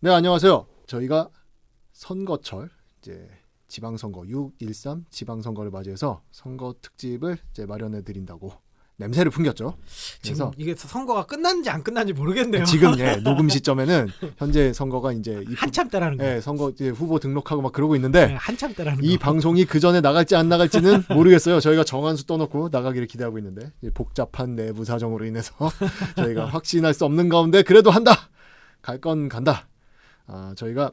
네, 안녕하세요. 저희가 선거철 이제 지방선거 6.13 지방선거를 맞이해서 선거 특집을 이제 마련해 드린다고 냄새를 풍겼죠. 지금 그래서 이게 선거가 끝났는지 안 끝났는지 모르겠네요. 지금 예, 녹음 시점에는 현재 선거가 이제 입- 한참 때라는 거. 예, 선거 이제 후보 등록하고 막 그러고 있는데 네, 한참 때라는 이 거. 방송이 그 전에 나갈지 안 나갈지는 모르겠어요. 저희가 정한수 떠놓고 나가기를 기대하고 있는데 복잡한 내부 사정으로 인해서 저희가 확신할 수 없는 가운데 그래도 한다. 갈 건 간다. 아, 저희가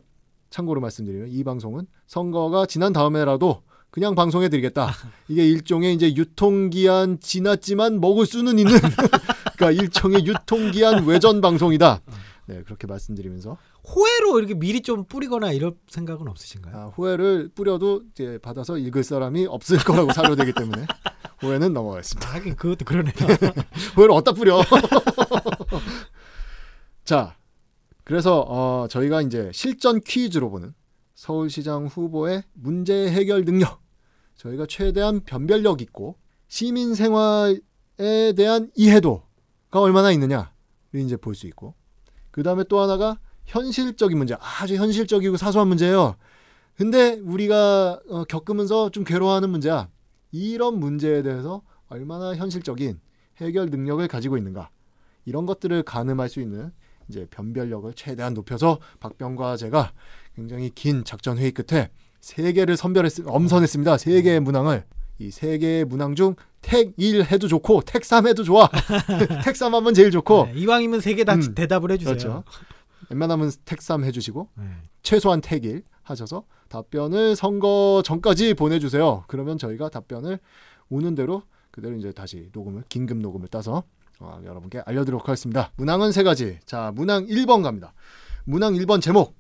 참고로 말씀드리면 이 방송은 선거가 지난 다음에라도 그냥 방송해 드리겠다. 이게 일종의 이제 유통기한 지났지만 먹을 수는 있는 그러니까 일종의 유통기한 외전 방송이다. 네, 그렇게 말씀드리면서 호혜로 이렇게 미리 좀 뿌리거나 이럴 생각은 없으신가요? 아, 호혜를 뿌려도 이제 받아서 읽을 사람이 없을 거라고 사료되기 때문에 호혜는 넘어가겠습니다. 아, 하긴 그것도 그러네요. 호혜를 어디다 뿌려? 자, 그래서 어, 저희가 이제 실전 퀴즈로 보는 서울시장 후보의 문제 해결 능력, 저희가 최대한 변별력 있고 시민 생활에 대한 이해도가 얼마나 있느냐를 이제 볼 수 있고, 그 다음에 또 하나가 현실적인 문제, 아주 현실적이고 사소한 문제예요. 근데 우리가 어, 겪으면서 좀 괴로워하는 문제야. 이런 문제에 대해서 얼마나 현실적인 해결 능력을 가지고 있는가. 이런 것들을 가늠할 수 있는 이제 변별력을 최대한 높여서 박병과 제가 굉장히 긴 작전 회의 끝에 세 개를 선별했 엄선했습니다. 세 개의 문항을 이 세 개의 문항 중 택 1 해도 좋고 택 3 해도 좋아. 택 3 하면 제일 좋고. 네, 이왕이면 세 개다 음, 대답을 해 주세요. 그렇죠. 웬만하면 택 3 해주시고 네. 최소한 택일 하셔서 답변을 선거 전까지 보내주세요. 그러면 저희가 답변을 오는 대로 그대로 이제 다시 녹음을 긴급 녹음을 따서 어, 여러분께 알려드리도록 하겠습니다. 문항은 세 가지. 자, 문항 1번 갑니다. 문항 1번 제목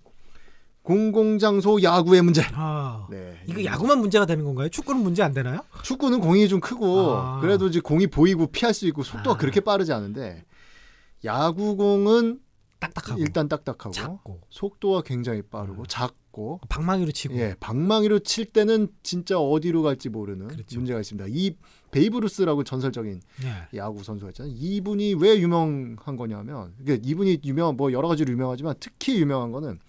공공장소 야구의 문제. 아, 네, 이거 야구만 문제가 되는 건가요? 축구는 문제 안 되나요? 축구는 공이 좀 크고 아. 그래도 이제 공이 보이고 피할 수 있고 속도가 아. 그렇게 빠르지 않은데 야구공은 딱딱하고 일단 딱딱하고 작고 속도가 굉장히 빠르고 음. 작고 방망이로 치고 예, 방망이로 칠 때는 진짜 어디로 갈지 모르는 그렇죠. 문제가 있습니다. 이 베이브 루스라고 전설적인 네. 야구 선수가 있잖아요. 이분이 왜 유명한 거냐면 이게 이분이 유명 뭐 여러 가지로 유명하지만 특히 유명한 거는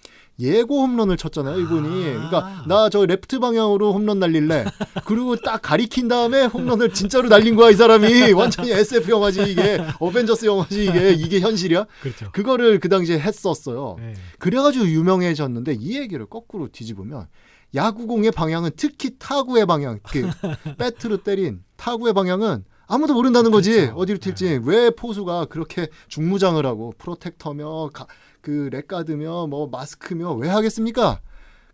예고 홈런을 쳤잖아요. 이분이 아. 그러니까 나 저 레프트 방향으로 홈런 날릴래. 그리고 딱 가리킨 다음에 홈런을 진짜로 날린 거야 이 사람이 완전히 SF 영화지 이게 어벤져스 영화지 이게 이게 현실이야. 그렇죠. 그거를 그 당시에 했었어요. 네. 그래 가지고 유명해졌는데 이 얘기를 거꾸로 뒤집으면 야구공의 방향은 특히 타구의 방향, 그 배트로 때린 타구의 방향은 아무도 모른다는 거지 그렇죠. 어디로 튈지 왜 포수가 그렇게 중무장을 하고 프로텍터며 가, 그 렉가드며 뭐 마스크며 왜 하겠습니까?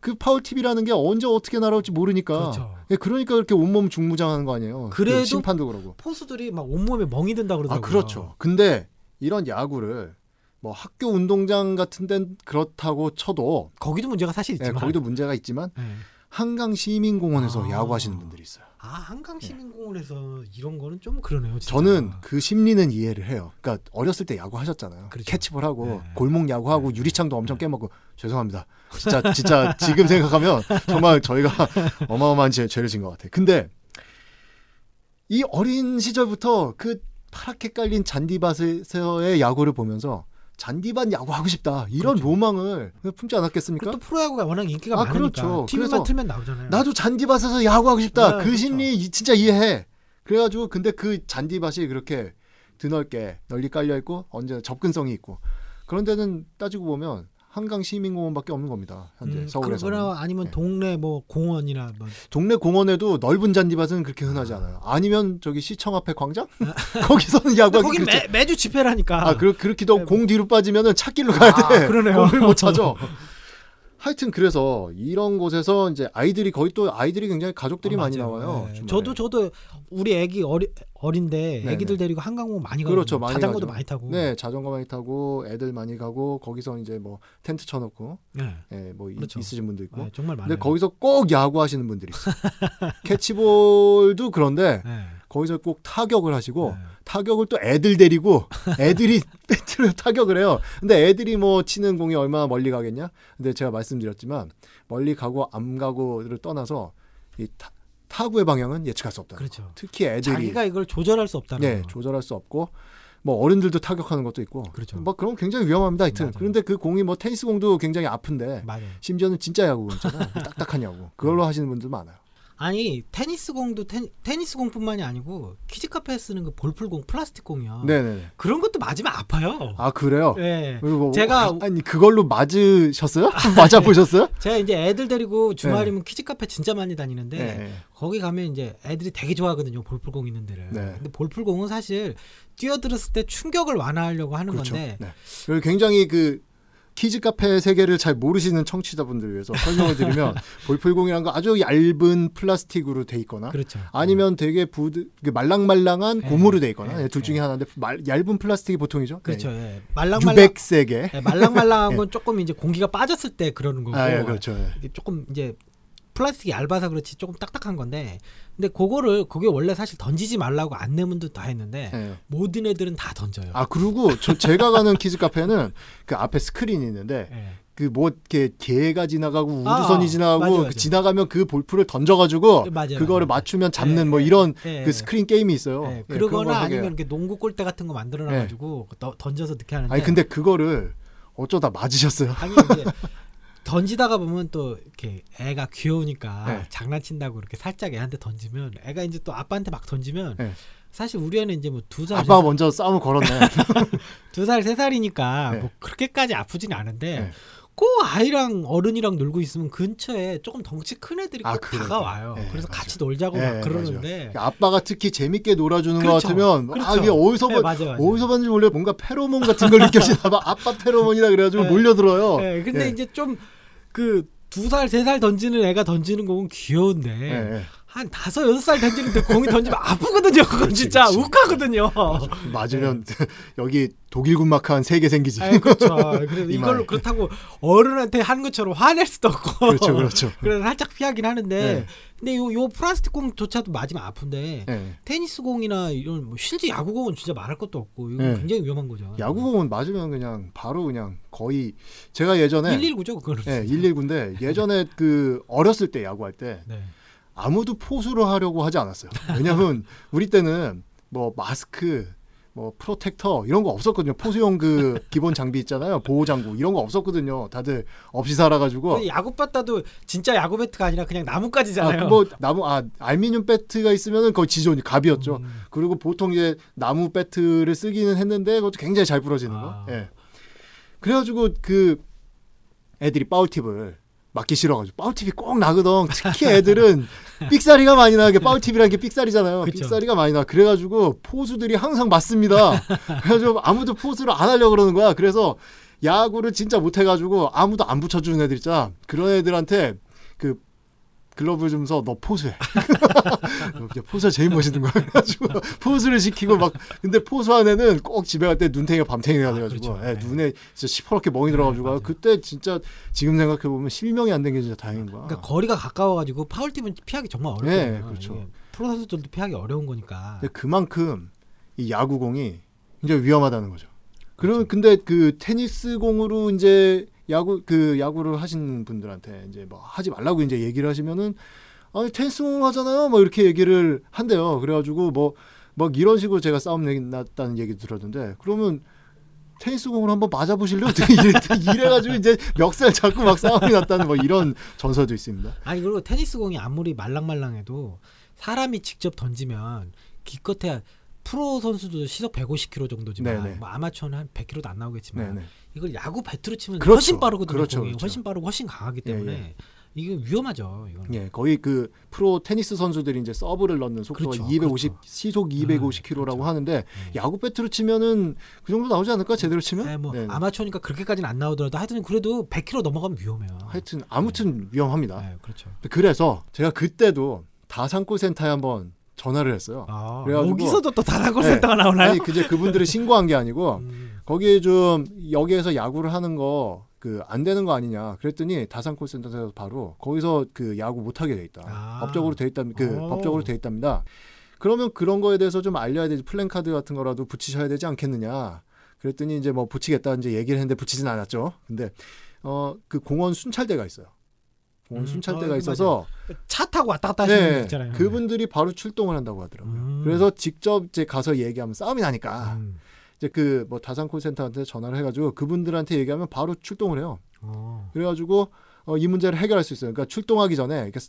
그 파울 팁이라는 게 언제 어떻게 날아올지 모르니까 그렇죠. 예, 그러니까 그렇게 온몸 중무장하는 거 아니에요. 그래도 그 심판도 그러고. 포수들이 막 온몸에 멍이 든다 아 그러더라고요. 그렇죠. 근데 이런 야구를 뭐 학교 운동장 같은 데는 그렇다고 쳐도 거기도 문제가 사실 예, 있지만 거기도 문제가 있지만 네. 한강 시민공원에서 아. 야구하시는 분들이 있어요. 아 한강 시민공원에서 이런 거는 좀 그러네요. 진짜. 저는 그 심리는 이해를 해요. 그러니까 어렸을 때 야구 하셨잖아요. 그렇죠. 캐치볼 하고 네. 골목 야구 하고 유리창도 엄청 깨먹고 죄송합니다. 진짜 진짜 지금 생각하면 정말 저희가 어마어마한 죄, 죄를 진 것 같아요. 근데 이 어린 시절부터 그 파랗게 깔린 잔디밭에서의 야구를 보면서 잔디밭 야구 하고 싶다 이런 그렇죠. 로망을 품지 않았겠습니까? 그또 프로야구가 워낙 인기가 아, 많으니까 그렇죠. TV만 틀면 나오잖아요. 나도 잔디밭에서 야구하고 싶다. 네, 그 그렇죠. 진짜 이해해. 그래가지고 근데 그 잔디밭이 그렇게 드넓게 널리 깔려 있고 언제 접근성이 있고 그런 데는 따지고 보면 한강 시민공원밖에 없는 겁니다. 현재 음, 서울에서 그러거나 아니면 네. 동네 뭐 공원이나 뭐 동네 공원에도 넓은 잔디밭은 그렇게 흔하지 않아요. 아니면 저기 시청 앞에 광장 거기서는 야구하기 거기. 매, 매주 집회라니까. 아, 그, 그렇기도 하고 네, 공 뒤로 빠지면은 찾길로 가야 아, 돼. 그러네요. 공을 못 찾아. 하여튼 그래서 이런 곳에서 이제 아이들이 거의 또 아이들이 굉장히 가족들이 아, 많이. 나와요. 네. 저도 저도 우리 애기 어리, 어린데 네네. 애기들 데리고 한강공원 많이 가고 그렇죠, 많이 자전거도 가죠. 많이 타고. 네, 자전거 많이 타고 애들 많이 가고 거기서 이제 뭐 텐트 쳐놓고 네. 예, 뭐 이- 그렇죠. 있으신 분도 있고. 네, 정말 많아요. 근데 거기서 꼭 야구 하시는 분들이 있어요. 캐치볼도 그런데 네. 거기서 꼭 타격을 하시고 네. 타격을 또 애들 데리고 애들이 배트를 타격을 해요. 근데 애들이 뭐 치는 공이 얼마나 멀리 가겠냐? 근데 제가 말씀드렸지만 멀리 가고 안 가고를 떠나서 이 타, 타구의 방향은 예측할 수 없다. 그렇죠. 특히 애들이 자기가 이걸 조절할 수 없다는 네, 거. 조절할 수 없고 뭐 어른들도 타격하는 것도 있고 그렇죠. 뭐 그런 건 굉장히 위험합니다 하여튼 맞아요. 그런데 그 공이 뭐 테니스 공도 굉장히 아픈데 맞아요. 심지어는 진짜 야구 딱딱한 야구 그걸로 하시는 분들 많아요 아니 테니스 공도 테니, 테니스 공뿐만이 아니고 키즈 카페에 쓰는 그 볼풀 공 플라스틱 공이요. 네네 그런 것도 맞으면 아파요. 아 그래요 네. 뭐, 제가- 아, 니 그걸로 맞으셨어요 맞아 보셨어요 제가 이제 애들 데리고 주말이면 키즈 카페 진짜 많이 다니는데 네. 거기 가면 이제 애들이 되게 좋아하거든요. 볼풀 공 있는 데를. 네. 근데 볼풀 공은 사실 뛰어들었을 때 충격을 완화하려고 하는 그렇죠. 건데 네. 그리고 굉장히 그 키즈 카페 세계를 잘 모르시는 청취자분들 위해서 설명을 드리면 볼풀공이라는 거 아주 얇은 플라스틱으로 돼 있거나 그렇죠. 아니면 되게 부드 그 말랑말랑한 네. 고무로 돼 있거나 네. 둘 중에 네. 하나인데 말, 얇은 플라스틱이 보통이죠. 그렇죠. 네. 예. 말랑말랑 600세계. 예, 말랑말랑한 건 조금 이제 공기가 빠졌을 때 그러는 거고 아, 예, 그렇죠. 예. 조금 이제 플라스틱이 얇아서 그렇지 조금 딱딱한 건데 근데 그거를 그게 원래 사실 던지지 말라고 안내문도 다 했는데 예. 모든 애들은 다 던져요. 아 그리고 저 제가 가는 키즈 카페는 그 앞에 스크린이 있는데 예. 그뭐 이렇게 개가 지나가고 아, 우주선이 아, 지나가고 맞아, 그 맞아. 지나가면 그 볼풀을 던져가지고 맞아요, 그거를 맞아요. 맞추면 잡는 예, 뭐 예, 이런 예, 그 스크린 게임이 있어요. 예, 예, 그런 그러거나 아니면. 이렇게 농구 골대 같은 거 만들어 놔가지고 더- 던져서 넣게 하는데 아니 근데 그거를 어쩌다 맞으셨어요. 아니 이제 던지다가 보면 또 이렇게 애가 귀여우니까 네. 장난친다고 이렇게 살짝 애한테 던지면 애가 이제 또 아빠한테 막 던지면 네. 사실 우리 애는 이제 뭐 두 살, 아빠가 먼저 싸움을 걸었네. 두 살, 세 살이니까 네. 뭐 그렇게까지 아프진 않은데 네. 그 아이랑 어른이랑 놀고 있으면 근처에 조금 덩치 큰 애들이 아, 꼭 그래요? 다가와요. 네, 그래서 맞아요. 같이 놀자고 네, 막 그러는데 아빠가 특히 재밌게 놀아주는 것 그렇죠. 같으면 아 그렇죠. 이게 어디서 네, 봐- 맞아요, 맞아요. 어디서 봤는지 몰래 뭔가 페로몬 같은 걸 느껴지나 봐. 아빠 페로몬이다 그래가지고 네. 몰려들어요. 네, 근데 예. 이제 좀 그 두 살, 세 살 던지는 애가 던지는 공은 귀여운데 예, 예. 한 다섯 여섯 살 던지는데 공이 던지면 아프거든요. 그건 진짜 그렇지. 욱하거든요. 맞 으면 여기 독일 군 마크 한 세 개 생기지. 아, 그렇죠. 그래서. 이걸로 그렇다고 어른한테 하는 것처럼 화낼 수도 없고. 그렇죠, 그렇죠. 그래서 살짝 피하긴 하는데, 네. 근데 요, 요 플라스틱 공조차도 맞으면 아픈데 예. 테니스 공이나 이런 뭐 실제 야구 공은 진짜 말할 것도 없고 이거 네. 굉장히 위험한 거죠. 야구공은 맞으면 그냥 바로 그냥 거의 제가 예전에 119죠 그거는. 예, 119인데 예전에 그 어렸을 때 야구할 때 네. 아무도 포수를 하려고 하지 않았어요. 왜냐면 우리 때는 뭐 마스크, 뭐 프로텍터 이런 거 없었거든요. 포수용 그 기본 장비 있잖아요. 보호 장구 이런 거 없었거든요. 다들 없이 살아가지고. 야구 봤다도 진짜 야구 배트가 아니라 그냥 나뭇가지잖아요. 아, 뭐 나무 아 알미늄 배트가 있으면은 거의 지존이 갑이었죠. 음. 그리고 보통 이제 나무 배트를 쓰기는 했는데 그것도 굉장히 잘 부러지는 거. 아. 예. 그래가지고 그 애들이 파울팁을 맞기 싫어가지고 파울팁이 꼭 나거든. 특히 애들은 삑사리가 많이 나게 파울팁이라는 게 삑사리잖아요. 그쵸. 삑사리가 많이 나. 그래가지고 포수들이 항상 맞습니다. 그래가지고 아무도 포수를 안 하려 고 그러는 거야. 그래서 야구를 진짜 못해가지고 아무도 안 붙여주는 애들 있잖아. 그런 애들한테 그 글러브 주면서 너 포수해. 너 포수가 제일 멋있는 거야. 그래가지고 포수를 시키고 막 근데 포수한 애는 꼭 집에 갈 때 눈탱이가 밤탱이가 아, 돼가지고 그렇죠. 예, 네. 눈에 진짜 시퍼렇게 멍이 들어가지고 맞아요. 그때 진짜 지금 생각해 보면 실명이 안 된 게 진짜 다행인 거야. 그러니까 거리가 가까워가지고 파울팁은 피하기 정말 어렵거든요. 네, 그렇죠. 이게 프로 선수들도 피하기 어려운 거니까. 근데 그만큼 이 야구공이 굉장히 위험하다는 거죠. 그러면 그렇죠. 근데 그 테니스 공으로 이제 야구 그 야구를 하신 분들한테 이제 뭐 하지 말라고 이제 얘기를 하시면은 아니 테니스 공 하잖아요. 뭐 이렇게 얘기를 한대요. 그래가지고 뭐 막 이런 식으로 제가 싸움 내- 났다는 얘기 들었는데 그러면 테니스 공으로 한번 맞아보실래요? 이래, 이래 가지고 이제 멱살 잡고 막 싸움이 났다는 뭐 이런 전설도 있습니다. 아니 그리고 테니스 공이 아무리 말랑말랑해도 사람이 직접 던지면 기껏해야 프로 선수도 시속 150km 정도지만 네네. 뭐 아마추어는 한 100km도 안 나오겠지만 네네. 이걸 야구 배트로 치면 그렇죠. 훨씬 빠르거든요. 그렇죠. 그렇죠. 훨씬 빠르고 훨씬 강하기 때문에 예, 이게 위험하죠. 이건. 예, 거의 그 프로 테니스 선수들이 이제 서브를 넣는 속도가 그렇죠, 250 그렇죠. 시속 250km라고 그렇죠. 하는데 네. 야구 배트로 치면은 그 정도 나오지 않을까 제대로 치면? 네, 뭐 네. 아마추어니까 그렇게까지는 안 나오더라도 하여튼 그래도 100km 넘어가면 위험해요. 하여튼 아무튼 위험합니다. 네, 그렇죠. 그래서 제가 그때도 다산콜 센터에 한번 전화를 했어요. 아, 그래가지고- 여기서도 또 다산콜 네. 센터가 나오나요? 아니 그제 그분들을 신고한 게 아니고 음, 거기에 좀 여기에서 야구를 하는 거 그 안 되는 거 아니냐 그랬더니 다산콜 센터에서 바로 거기서 그 야구 못 하게 돼 있다. 아. 법적으로 돼 있다. 그 오. 법적으로 돼 있답니다. 그러면 그런 거에 대해서 좀 알려야 되지 플랜카드 같은 거라도 붙이셔야 되지 않겠느냐. 그랬더니 이제 뭐 붙이겠다 이제 얘기를 했는데 붙이진 않았죠. 근데 어 그 공원 순찰대가 있어요. 공원 음, 순찰대가 어, 있어서 차 타고 왔다 갔다 하시는 분 네, 있잖아요. 그분들이 바로 출동을 한다고 하더라고요. 음. 그래서 직접 이제 가서 얘기하면 싸움이 나니까 음. 이제 그 뭐 다산 콜센터한테 전화를 해가지고 그분들한테 얘기하면 바로 출동을 해요. 어. 그래가지고 어, 이 문제를 해결할 수 있어요. 그러니까 출동하기 전에 그러니까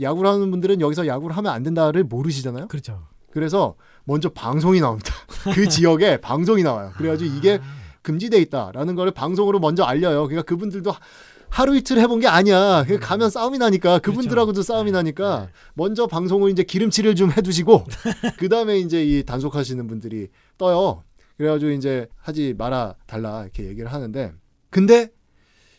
야구를 하는 분들은 여기서 야구를 하면 안 된다를 모르시잖아요. 그렇죠. 그래서 먼저 방송이 나옵니다. 그 지역에 방송이 나와요. 그래가지고 이게 아. 금지돼 있다라는 거를 방송으로 먼저 알려요. 그러니까 그분들도 하루 이틀 해본 게 아니야. 그 가면 싸움이 나니까 그분들하고도 싸움이 네, 나니까 네. 먼저 방송을 이제 기름칠을 좀 해두시고 그 다음에 이제 이 단속하시는 분들이 떠요. 그래가지고 이제 하지 말아 달라 이렇게 얘기를 하는데 근데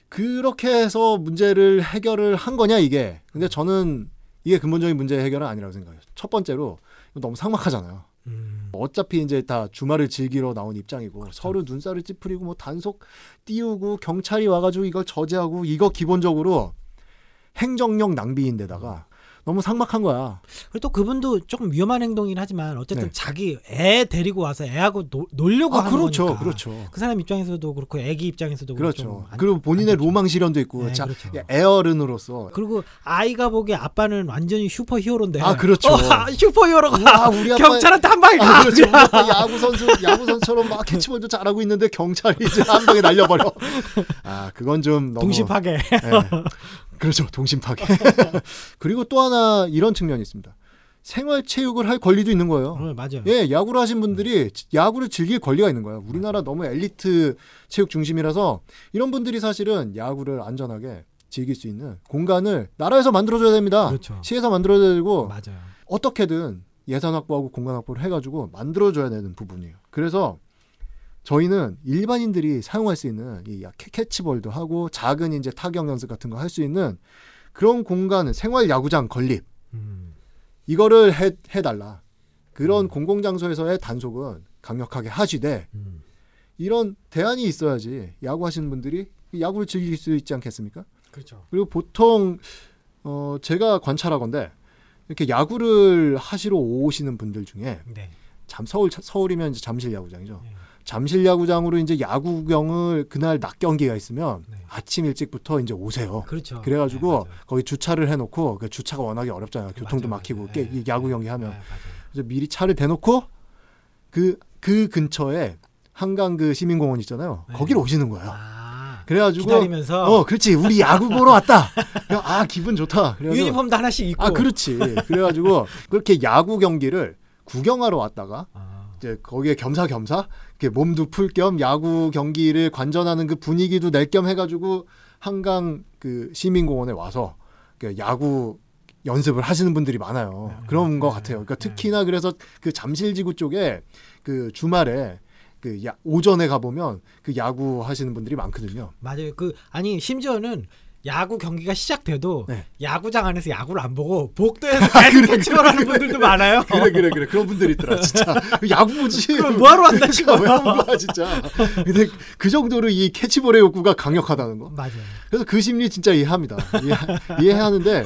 그렇게 해서 문제를 해결을 한 거냐 이게. 근데 저는 이게 근본적인 문제 해결은 아니라고 생각해요. 첫 번째로 너무 삭막하잖아요. 음. 어차피 이제 다 주말을 즐기러 나온 입장이고 서로 눈살을 찌푸리고 뭐 단속 띄우고 경찰이 와가지고 이걸 저지하고 이거 기본적으로 행정력 낭비인데다가 너무 삭막한 거야. 그리고 또 그분도 조금 위험한 행동이긴 하지만 어쨌든 네. 자기 애 데리고 와서 애하고 노, 놀려고 아 하는 그렇죠, 거니까. 그렇죠, 그 사람 입장에서도 그렇고 애기 입장에서도 그렇죠. 좀 안- 그리고 본인의. 로망 실현도 있고 네, 자 그렇죠. 에, 어른으로서 그리고 아이가 보기에 아빠는 완전히 슈퍼 히어로인데 아, 그렇죠. 어, 슈퍼 히어로가 와 우리 아빠 경찰한테 한 방에 아, 가 그렇죠. 야구 선수 야구 선수처럼 막 캐치볼도 잘하고 있는데 경찰이 이제 한 방에 날려버려. 아 그건 좀 너무 파괴 예. 그렇죠. 동심 파괴. 그리고 또 하나 이런 측면이 있습니다. 생활 체육을 할 권리도 있는 거예요. 어, 맞아요 예, 야구를 하신 분들이 야구를 즐길 권리가 있는 거예요. 우리나라 너무 엘리트 체육 중심이라서 이런 분들이 사실은 야구를 안전하게 즐길 수 있는 공간을 나라에서 만들어줘야 됩니다. 그렇죠 시에서 만들어줘야 되고 맞아요 어떻게든 예산 확보하고 공간 확보를 해가지고 만들어줘야 되는 부분이에요. 그래서 저희는 일반인들이 사용할 수 있는 이 야- 캐- 캐치볼도 하고 작은 이제 타격 연습 같은 거 할 수 있는 그런 공간은 생활 야구장 건립 음. 이거를 해, 해달라. 그런 공공장소에서의 단속은 강력하게 하시되 음. 이런 대안이 있어야지 야구 하시는 분들이 야구를 즐길 수 있지 않겠습니까? 그렇죠 그리고 보통 어 제가 관찰하건데 이렇게 야구를 하시러 오시는 분들 중에 네. 잠 서울 서울이면 이제 잠실 야구장이죠. 네. 잠실 야구장으로 이제 야구 구경을 그날 낮 경기가 있으면 네. 아침 일찍부터 이제 오세요. 그렇죠 그래가지고 네. 거기 주차를 해놓고 그 주차가 워낙에 어렵잖아요. 교통도 맞아요, 막히고 맞아요. 깨- 네, 이 야구 네, 경기 하면 네. 그래서 미리 차를 대놓고 그그 근처에 한강 그 시민공원 있잖아요. 네. 거기로 오시는 거야. 아, 그래가지고 기다리면서 어, 그렇지. 우리 야구 보러 왔다. 아 기분 좋다. 그래가지고 유니폼도 하나씩 입고 아 그렇지. 그래가지고 그렇게 야구 경기를 구경하러 왔다가 아, 이제 거기에 겸사겸사 이렇게 몸도 풀 겸 야구 경기를 관전하는 그 분위기도 낼 겸 해가지고 한강 그 시민공원에 와서 그 야구 연습을 하시는 분들이 많아요. 네, 그런 네, 것 네, 같아요. 그러니까 네. 특히나 그래서 그 잠실지구 쪽에 그 주말에 그 야, 오전에 가보면 그 야구 하시는 분들이 많거든요. 맞아요. 그 아니 심지어는 야구 경기가 시작돼도 네. 야구장 안에서 야구를 안 보고 복도에서 계속 캐치볼하는 분들도 많아요. 그래 그래 그래. 그런 분들이 있더라 진짜. 야구 보지. 그럼 뭐하러 왔나 그러니까 왜 거야 진짜. 근데 그 정도로 이 캐치볼의 욕구가 강력하다는 거? 맞아요. 그래서 그 심리 진짜 이해합니다. 이해, 이해하는데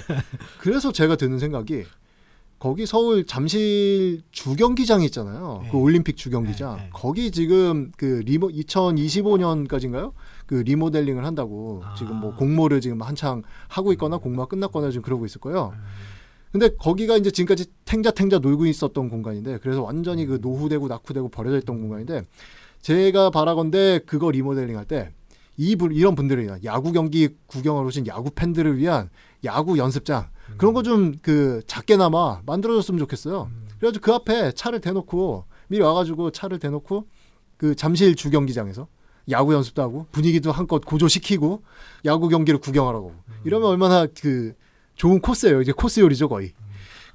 그래서 제가 드는 생각이 거기 서울 잠실 주경기장 있잖아요. 네. 그 올림픽 주경기장. 네, 네. 거기 지금 그 리모 2025년까지인가요 그 리모델링을 한다고 아. 지금 뭐 공모를 지금 한창 하고 있거나 공모가 끝났거나 지금 그러고 있을 거예요. 음, 근데 거기가 이제 지금까지 탱자탱자 놀고 있었던 공간인데 그래서 완전히 그 노후되고 낙후되고 버려져 있던 공간인데 제가 바라건대 그거 리모델링 할 때 이분 이런 분들이 야구 경기 구경하러 오신 야구 팬들을 위한 야구 연습장 그런 거 좀 그 작게나마 만들어줬으면 좋겠어요. 음, 그래가지고 그 앞에 차를 대놓고 미리 와가지고 차를 대놓고 그 잠실 주경기장에서 야구 연습도 하고 분위기도 한껏 고조시키고 야구 경기를 구경하라고 이러면 얼마나 그 좋은 코스예요. 이제 코스 요리죠 거의.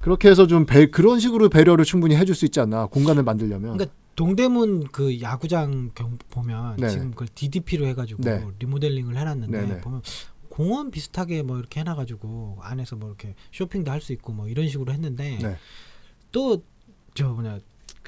그렇게 해서 좀 배, 그런 식으로 배려를 충분히 해줄 수 있지 않나 공간을 만들려면. 그러니까 동대문 그 야구장 경 보면 네네. 지금 그걸 DDP로 해가지고 네. 리모델링을 해놨는데 네네. 보면 공원 비슷하게 뭐 이렇게 해놔가지고 안에서 뭐 이렇게 쇼핑도 할 수 있고 뭐 이런 식으로 했는데 네. 또저 뭐냐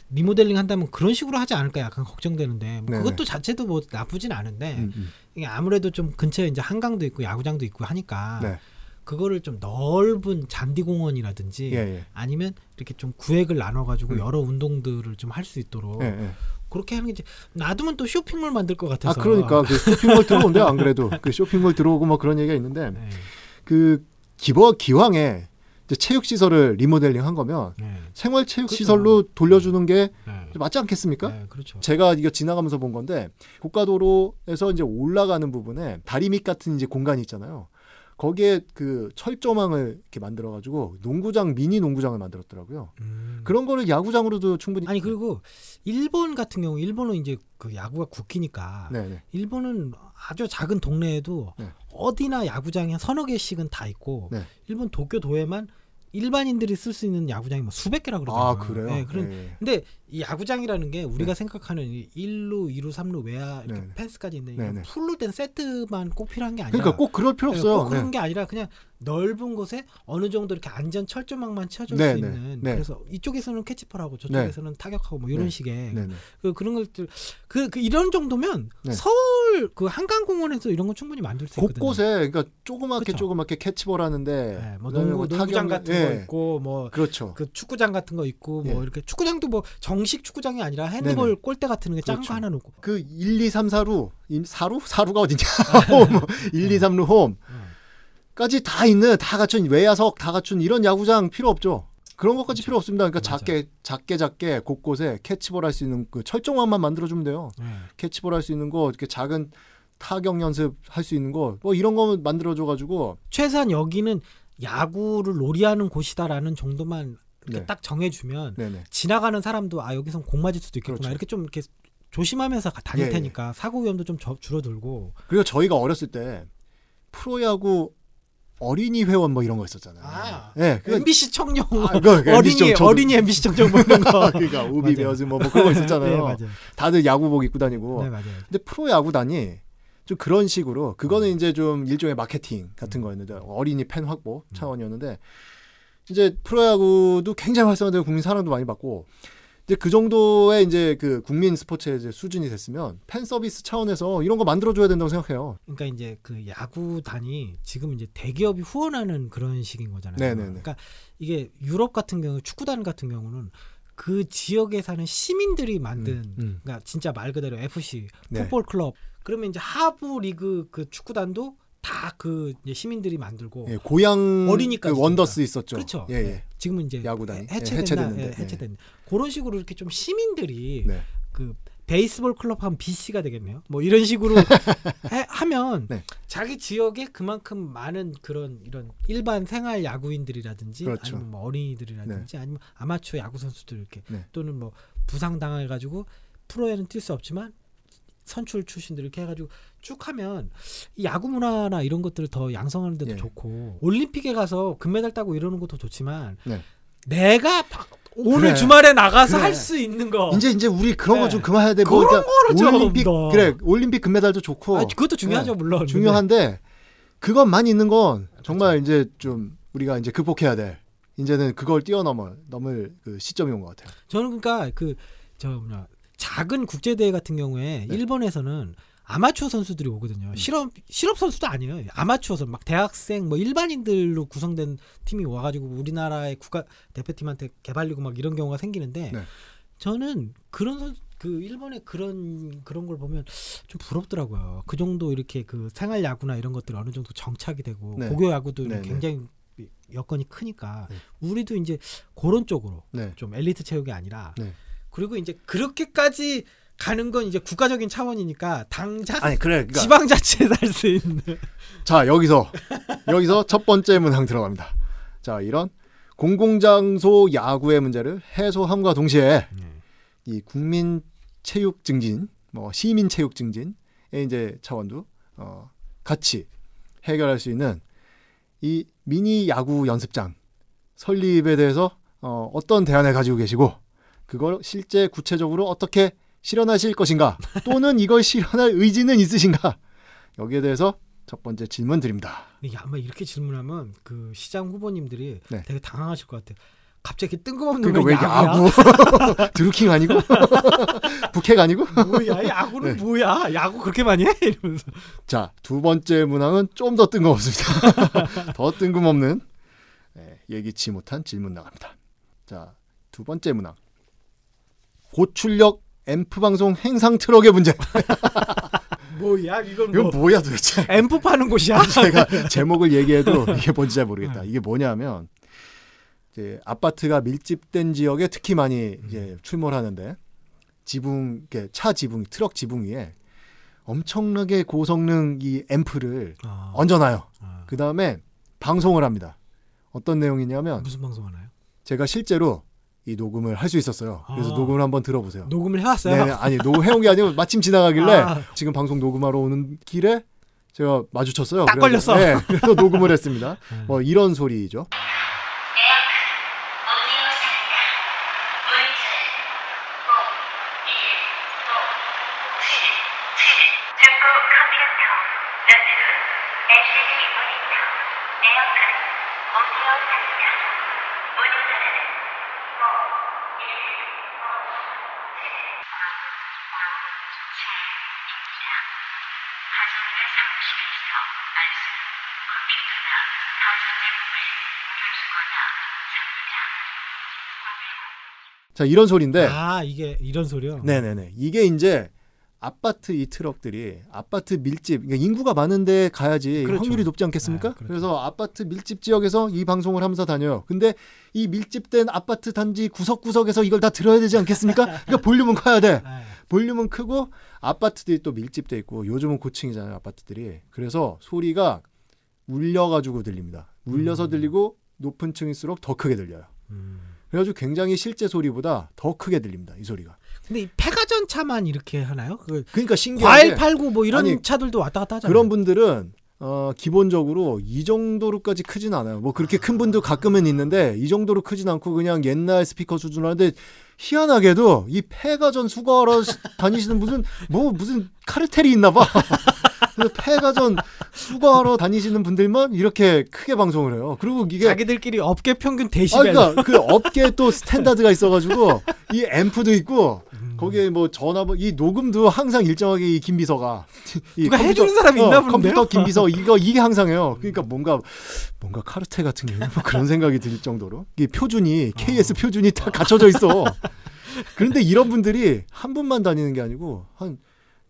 리모델링 한다면 그런 식으로 하지 않을까 약간 걱정되는데 뭐. 그것도 자체도 뭐 나쁘진 않은데 음, 음. 이게 아무래도 좀 근처에 이제 한강도 있고 야구장도 있고 하니까 네. 그거를 좀 넓은 잔디공원이라든지 예, 예. 아니면 이렇게 좀 구획을 나눠가지고 음. 여러 운동들을 좀 할 수 있도록 예, 예. 그렇게 하는 게 이제 놔두면 또 쇼핑몰 만들 것아 같아서 그러니까 그 쇼핑몰 들어온대요 안 그래도 그 쇼핑몰 들어오고 뭐 그런 얘기가 있는데 네. 그 기버 기왕에 체육 시설을 리모델링 한 거면 네. 생활 체육 그렇죠. 시설로 돌려주는 게 네. 맞지 않겠습니까? 네, 그렇죠. 제가 이거 지나가면서 본 건데 고가도로에서 이제 올라가는 부분에 다리 밑 같은 이제 공간이 있잖아요. 거기에 그 철조망을 이렇게 만들어 가지고 농구장 미니 농구장을 만들었더라고요. 음. 그런 거를 야구장으로도 충분히 아니 그리고 일본 같은 경우 일본은 이제 그 야구가 국기니까 네, 네. 일본은 아주 작은 동네에도 네. 어디나 야구장이 한 서너 개씩은 다 있고 네. 일본 도쿄 도에만 일반인들이 쓸 수 있는 야구장이 뭐 수백 개라 그러더라고요. 아, 그래요? 네, 그런 네. 근데 이 야구장이라는 게 우리가 네. 생각하는 이 1루, 2루, 3루 외야 이렇게 네, 네. 펜스까지 있는 네, 네. 풀로 된 세트만 꼭 필요한 게 아니라 그러니까 꼭 그럴 필요 네, 없어요. 꼭 그런 네. 게 아니라 그냥 넓은 곳에 어느 정도 이렇게 안전 철조망만 쳐줄 네, 수 네, 있는 네. 그래서 이쪽에서는 캐치퍼라고 저쪽에서는 타격하고 뭐 이런 네. 식의. 그 그런 것들 그, 그 이런 정도면 네. 서울 그 한강공원에서 이런 거 충분히 만들 수 있거든요. 곳곳에 그러니까 조그맣게 그쵸. 조그맣게 캐치볼 하는데 네, 뭐 농구 뭐 농구장 같은 예. 거 있고 뭐 그렇죠. 그 축구장 같은 거 있고 뭐 예. 이렇게 축구장도 뭐 정식 축구장이 아니라 핸드볼 네네. 골대 같은 게짱거 그렇죠. 하나 놓고 그 1, 2, 3, 4루 4루? 4루가 어디냐? 홈 1, 2, 3루 홈 까지 음. 다 있는 다 갖춘 외야석 다 갖춘 이런 야구장 필요 없죠. 그런 것까지 필요 없습니다. 그러니까 맞아요. 작게 작게 작게 곳곳에 캐치볼 할 수 있는 그 철종망만 만들어 주면 돼요. 네. 캐치볼 할 수 있는 거 이렇게 작은 타격 연습 할 수 있는 거 뭐 이런 거 만들어 줘 가지고 최소한 여기는 야구를 놀이하는 곳이다라는 정도만 네. 딱 정해주면 네네. 지나가는 사람도 아 여기선 공 맞을 수도 있겠구나 그렇죠. 이렇게 좀 이렇게 조심하면서 가- 다닐 예, 예. 테니까 사고 위험도 좀 저- 줄어들고 그리고 저희가 어렸을 때 프로야구 어린이 회원 뭐 이런 거 있었잖아요. 아, 네, 그거 MBC 청룡 아, 그거 MBC 어린이 청- 저도- 어린이 MBC 청룡 뭐 이런 거 그러니까 우비. 베어즈 뭐, 뭐 그런 거 있었잖아요. 네. 다들 야구복 입고 다니고. 네 맞아요. 근데 프로 야구단이 좀 그런 식으로 그거는 이제 좀 일종의 마케팅 같은 거였는데 어린이 팬 확보 차원이었는데 이제 프로야구도 굉장히 활성화되고 국민 사랑도 많이 받고 이제 그 정도의 이제 그 국민 스포츠의 이제 수준이 됐으면 팬 서비스 차원에서 이런 거 만들어 줘야 된다고 생각해요. 그러니까 이제 그 야구단이 지금 이제 대기업이 후원하는 그런 식인 거잖아요. 네네네. 그러니까 이게 유럽 같은 경우 축구단 같은 경우는 그 지역에 사는 시민들이 만든 음, 음. 그러니까 진짜 말 그대로 FC 네. 풋볼 클럽 그러면 이제 하부 리그 그 축구단도 다 그 시민들이 만들고 예, 고향 어리니까 그 원더스 있었죠. 그렇죠. 예, 예. 네. 지금은 이제 야구단이. 해- 예, 해체됐나 해체됐는데. 예. 그런 식으로 이렇게 좀 시민들이 네. 그 베이스볼 클럽 하면 BC가 되겠네요. 뭐 이런 식으로 해- 하면 네. 자기 지역에 그만큼 많은 그런 이런 일반 생활 야구인들이라든지 그렇죠. 아니면 뭐 어린이들이라든지 아니면 아마추어 야구 선수들 이렇게 네. 또는 뭐 부상 당해 가지고 프로에는 뛸 수 없지만 선출 출신들 이렇게 해가지고 쭉 하면 이 야구 문화나 이런 것들을 더 양성하는 데도 예. 좋고 올림픽에 가서 금메달 따고 이러는 것도 좋지만 네. 내가 바- 오늘 그래. 주말에 나가서 그래. 할수 있는 거 이제 이제 우리 그런 거 네. 좀 그만해야 돼. 그런 그러니까 올림픽 더. 그래 올림픽 금메달도 좋고 아, 그것도 중요하죠 네. 물론 중요한데 그것만 있는 건 정말 이제 좀 우리가 이제 극복해야 돼. 이제는 그걸 뛰어넘을 넘을 그 시점이 온 것 같아요. 저는 그러니까 그 저 뭐냐 작은 국제 대회 같은 경우에 네. 일본에서는 아마추어 선수들이 오거든요. 실업 실업 선수도 아니에요. 아마추어 선, 막 대학생 뭐 일반인들로 구성된 팀이 와가지고 우리나라의 국가 대표팀한테 개발리고 막 이런 경우가 생기는데 네. 저는 그런 선, 그 일본의 그런 그런 걸 보면 좀 부럽더라고요. 그 정도 이렇게 그 생활 야구나 이런 것들이 어느 정도 정착이 되고 네. 고교 야구도 네, 네. 굉장히 여건이 크니까 네. 우리도 이제 그런 쪽으로 네. 좀 엘리트 체육이 아니라 네. 그리고 이제 그렇게까지 가는 건 이제 국가적인 차원이니까 당장 아니 그래. 그러니까 지방자치에서 할수 있는 자 여기서 여기서 첫 번째 문항 들어갑니다. 자 이런 공공장소 야구의 문제를 해소함과 동시에 이 국민 체육 증진, 뭐 시민 체육 증진의 이제 차원도 어, 같이 해결할 수 있는 이 미니 야구 연습장 설립에 대해서 어, 어떤 대안을 가지고 계시고 그걸 실제 구체적으로 어떻게 실현하실 것인가 또는 이걸 실현할 의지는 있으신가 여기에 대해서 첫 번째 질문 드립니다. 아마 이렇게 질문하면 그 시장 후보님들이 네. 되게 당황하실 것 같아요. 갑자기 뜬금없는 그러니까? 야구 드루킹 아니고 북핵 아니고 뭐야 야구는 네. 뭐야? 야구 그렇게 많이 해? 이러면서 자, 두 번째 문항은 좀 더 뜬금없습니다. 더 뜬금없는 네, 예기치 못한 질문 나갑니다. 자, 두 번째 문항. 고출력 앰프 방송 행상 트럭의 문제. 뭐야 이건 이건 뭐 뭐야 도대체? 앰프 파는 곳이야? 제가 제목을 얘기해도 이게 뭔지 잘 모르겠다. 이게 뭐냐면 이제 아파트가 밀집된 지역에 특히 많이 음. 이제 출몰하는데 지붕, 차 지붕, 트럭 지붕 위에 엄청나게 고성능 이 앰프를 아, 얹어놔요. 아. 그 다음에 방송을 합니다. 어떤 내용이냐면 무슨 방송 하나요? 제가 실제로 이 녹음을 할 수 있었어요. 그래서 아. 녹음을 한번 들어보세요. 녹음을 해왔어요. 네, 아니 녹음 해온 게 아니고 마침 지나가길래 아. 지금 방송 녹음하러 오는 길에 제가 마주쳤어요. 딱 그래서- 걸렸어. 네, 그래서 녹음을 했습니다. 네. 뭐 이런 소리죠. 오디오 산다. 문자는 5, 1, 5, 7, 7. 중고 컴퓨터, 노트북, LCD 모니터, 에어컨, 오디오 산다. 문자는 5, 1, 5, 7. 입니다. 가정의 사무실에서 알수 컴퓨터나 가전제품을 무료 주거나 삽니다. 자 이런 소리인데 아 이게 이런 소리요? 네네네. 이게 이제 아파트 이 트럭들이 아파트 밀집, 그러니까 인구가 많은데 가야지 그렇죠. 확률이 높지 않겠습니까? 네, 그렇죠. 그래서 아파트 밀집 지역에서 이 방송을 하면서 다녀요. 근데 이 밀집된 아파트 단지 구석구석에서 이걸 다 들어야 되지 않겠습니까? 그러니까 볼륨은 커야 돼. 네. 볼륨은 크고 아파트들이 또 밀집돼 있고 요즘은 고층이잖아요 아파트들이. 그래서 소리가 울려가지고 들립니다. 울려서 음. 들리고 높은 층일수록 더 크게 들려요. 음. 그래가지고 굉장히 실제 소리보다 더 크게 들립니다. 이 소리가. 근데 이 폐가전 차만 이렇게 하나요? 그 그러니까 신기하게 과일 팔고 뭐 이런 아니, 차들도 왔다 갔다 하잖아요. 그런 분들은 어, 기본적으로 이 정도로까지 크진 않아요. 뭐 그렇게 큰 분도 가끔은 있는데 이 정도로 크진 않고 그냥 옛날 스피커 수준으로 하는데 희한하게도 이 폐가전 수거하러 시- 다니시는 무슨 뭐 무슨 카르텔이 있나 봐. 그래서 폐가전 수거하러 다니시는 분들만 이렇게 크게 방송을 해요. 그리고 이게 자기들끼리 업계 평균 아, 데시벨. 그러니까 그 업계에 또 스탠다드가 있어가지고 이 앰프도 있고 음. 거기에 뭐 전화 이 녹음도 항상 일정하게 이 김비서가 이 누가 해주는 사람이 있나 본데요? 컴퓨터 김비서 이거 이게 항상 해요. 그러니까 뭔가 뭔가 카르텔 같은 게뭐 그런 생각이 들 정도로 이게 표준이 KS 표준이 다 갖춰져 있어. 그런데 이런 분들이 한 분만 다니는 게 아니고 한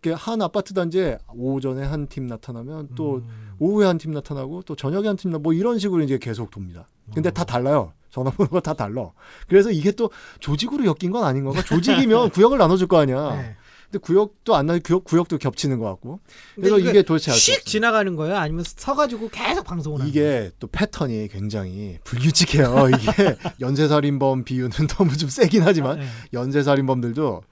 한 아파트 단지에 오전에 한 팀 나타나면 또 음. 오후에 한 팀 나타나고 또 저녁에 한 팀 나 뭐 이런 식으로 이제 계속 돕니다. 근데 다 달라요. 전화번호가 다 달라. 그래서 이게 또 조직으로 엮인 건 아닌 건가? 조직이면 구역을 나눠줄 거 아니야. 네. 근데 구역도 안 나, 구역 구역도 겹치는 것 같고. 그래서 이게 도대체 씩. 지나가는 거예요? 아니면 서가지고 계속 방송을 하는 거예요? 이게 또 패턴이 굉장히 불규칙해요. 이게 연쇄살인범 비유는 너무 좀 세긴 하지만 네. 연쇄살인범들도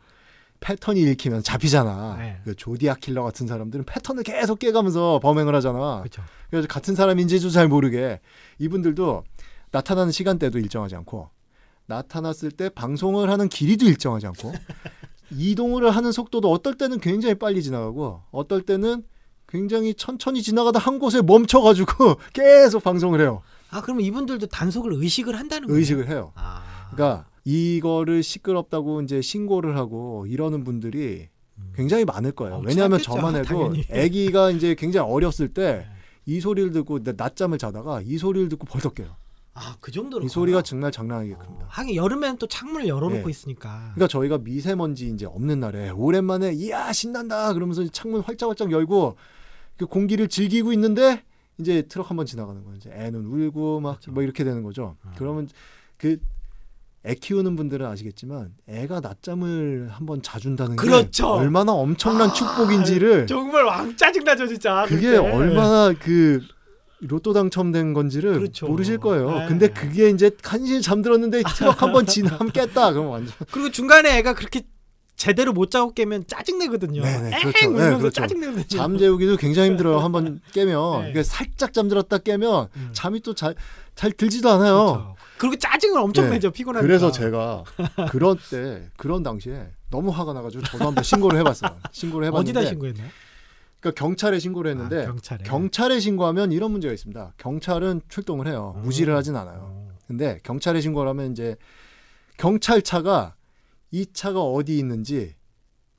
패턴이 읽히면 잡히잖아. 네. 그 조디악 킬러 같은 사람들은 패턴을 계속 깨가면서 범행을 하잖아. 그렇죠. 그래서 같은 사람인지도 잘 모르게 이분들도 나타나는 시간대도 일정하지 않고 나타났을 때 방송을 하는 길이도 일정하지 않고 이동을 하는 속도도 어떨 때는 굉장히 빨리 지나가고 어떨 때는 굉장히 천천히 지나가다 한 곳에 멈춰가지고 계속 방송을 해요. 아 그러면 이분들도 단속을 의식을 한다는 거예요? 의식을 해요. 아. 그러니까 이거를 시끄럽다고 이제 신고를 하고 이러는 분들이 굉장히 많을 거예요. 어, 왜냐하면 저만 해도. 아기가 이제 굉장히 어렸을 때 네. 이 소리를 듣고 내 낮잠을 자다가 이 소리를 듣고 벌떡 깨요. 아 그 정도로 이 소리가? 정말 장난 아니게 어, 큽니다. 하긴 여름에는 또 창문을 열어놓고 네. 있으니까. 그러니까 저희가 미세먼지 이제 없는 날에 오랜만에 이야 신난다 그러면서 창문 활짝활짝 열고 그 공기를 즐기고 있는데 이제 트럭 한 번 지나가는 거예요. 이제 애는 울고 막 그렇죠. 뭐 이렇게 되는 거죠. 아. 그러면 그 애 키우는 분들은 아시겠지만 애가 낮잠을 한번 자준다는 그렇죠. 게 얼마나 엄청난 축복인지를 정말 왕 짜증나죠 진짜. 그게 그때. 얼마나 그 로또 당첨된 건지를 그렇죠. 모르실 거예요. 네. 근데 그게 이제 간신히 잠들었는데 트럭 한번 지나면 깼다. 그럼 완전 그리고 중간에 애가 그렇게 제대로 못 자고 깨면 짜증 내거든요. 네네, 엥 그렇죠. 네, 울면서 그렇죠. 짜증 내거든요. 잠 재우기도 굉장히 힘들어요. 한번 깨면 네. 이게 살짝 잠들었다 깨면 음. 잠이 또 잘 잘 들지도 않아요. 그렇죠. 그리고 짜증을 엄청 네. 내죠 피곤하니까. 그래서 제가 그런 때 그런 당시에 너무 화가 나가지고 저도 한번 신고를 해봤어요. 신고를 해봤는데 어디다 신고했나요? 그러니까 경찰에 신고를 했는데 아, 경찰에. 경찰에 신고하면 이런 문제가 있습니다. 경찰은 출동을 해요. 음. 무시를 하진 않아요. 어. 근데 경찰에 신고를 하면 이제 경찰차가 이 차가 어디 있는지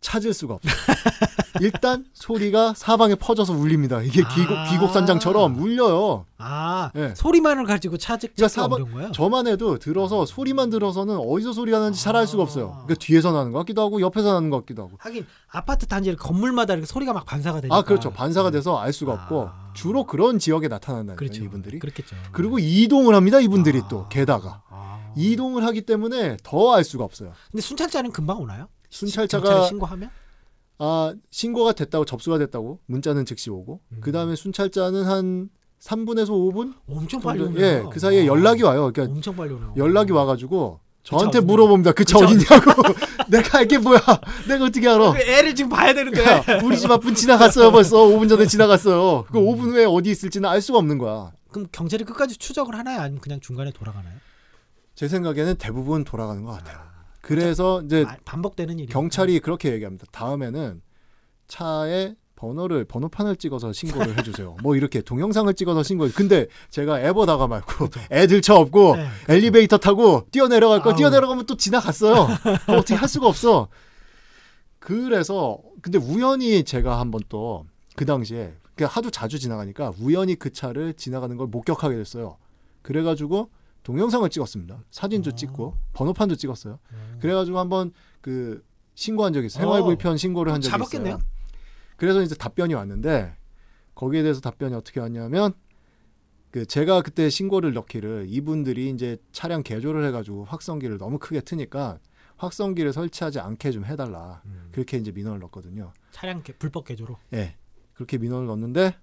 찾을 수가 없어요. 일단 소리가 사방에 퍼져서 울립니다. 이게 귀곡, 아. 귀곡산장처럼 울려요. 아 네. 소리만을 가지고 찾기 그러니까 찾기가 사방- 어려운 거예요. 저만 해도 들어서 소리만 들어서는 어디서 소리가 나는지 잘알 수가 없어요. 아. 그러니까 뒤에서 나는 것 같기도 하고 옆에서 나는 것 같기도 하고. 하긴 아파트 단지 건물마다 이렇게 소리가 막 반사가 되니까. 아 그렇죠. 반사가 돼서 알 수가 아. 없고 주로 그런 지역에 나타난다는 그렇죠. 이분들이. 그렇겠죠. 그리고 이동을 합니다. 이분들이 아. 또 게다가 아. 이동을 하기 때문에 더 알 수가 없어요. 근데 순찰자는 금방 오나요? 순찰차가- 신고하면? 아 신고가 됐다고 접수가 됐다고 문자는 즉시 오고 음. 그 다음에 순찰자는 한 3분에서 5분 엄청 빨리 정도? 오네요. 예, 그 사이에 와. 연락이 와요. 그러니까 엄청 빨리 오네요. 연락이 와가지고 저한테? 물어봅니다. 그 차 어디냐고. 내가 알게 뭐야. 내가 어떻게 알아. 그 애를 지금 봐야 되는데. 야, 우리 집 앞은 지나갔어요 벌써 5분 전에 지나갔어요. 그 5분 후에 어디 있을지는 알 수가 없는 거야. 그럼 경찰이 끝까지 추적을 하나요? 아니면 그냥 중간에 돌아가나요? 제 생각에는 대부분 돌아가는 것 같아요. 그래서 이제 아, 반복되는 일이. 경찰이 그렇게 얘기합니다. 다음에는 차에 번호를 번호판을 찍어서 신고를 해주세요. 뭐 이렇게 동영상을 찍어서 신고. 근데 제가 에버다가 말고 애들 차 없고 네. 엘리베이터 타고 뛰어 내려갈 거 아우. 뛰어 내려가면 또 지나갔어요. 어떻게 할 수가 없어. 그래서 근데 우연히 제가 한번 또 그 당시에 그냥 하도 자주 지나가니까 우연히 그 차를 지나가는 걸 목격하게 됐어요. 그래가지고 동영상을 찍었습니다. 사진도 어. 찍고 번호판도 찍었어요. 음. 그래가지고 한번 그 신고한 적이 있어요. 생활 어. 불편 신고를 한 적이 잡았겠네요? 있어요. 그래서 이제 답변이 왔는데 거기에 대해서 답변이 어떻게 왔냐면 그 제가 그때 신고를 넣기를 이분들이 이제 차량 개조를 해가지고 확성기를 너무 크게 트니까 확성기를 설치하지 않게 좀 해달라. 음. 그렇게 이제 민원을 넣었거든요. 차량 개- 불법 개조로. 예. 그렇게 민원을 넣었는데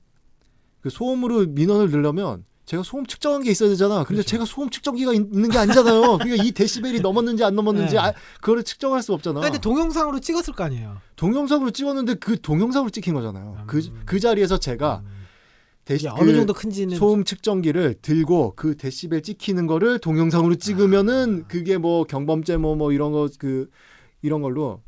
그 소음으로 민원을 넣으려면 제가 소음 측정한 게 있어야 되잖아. 근데 그렇죠. 제가 소음 측정기가 있- 있는 게 아니잖아요. 그러니까 이 데시벨이 넘었는지 안 넘었는지 네. 아, 그거를 측정할 수 없잖아. 근데 동영상으로 찍었을 거 아니에요. 동영상으로 찍었는데 그 동영상으로 찍힌 거잖아요. 음. 그, 그 자리에서 제가 음. 데시, 이게 그 어느 정도 큰지는 소음 측정기를 들고 그 데시벨 찍히는 거를 동영상으로 찍으면은 아. 그게 뭐 경범죄 뭐뭐 이런 거 그 이런 걸로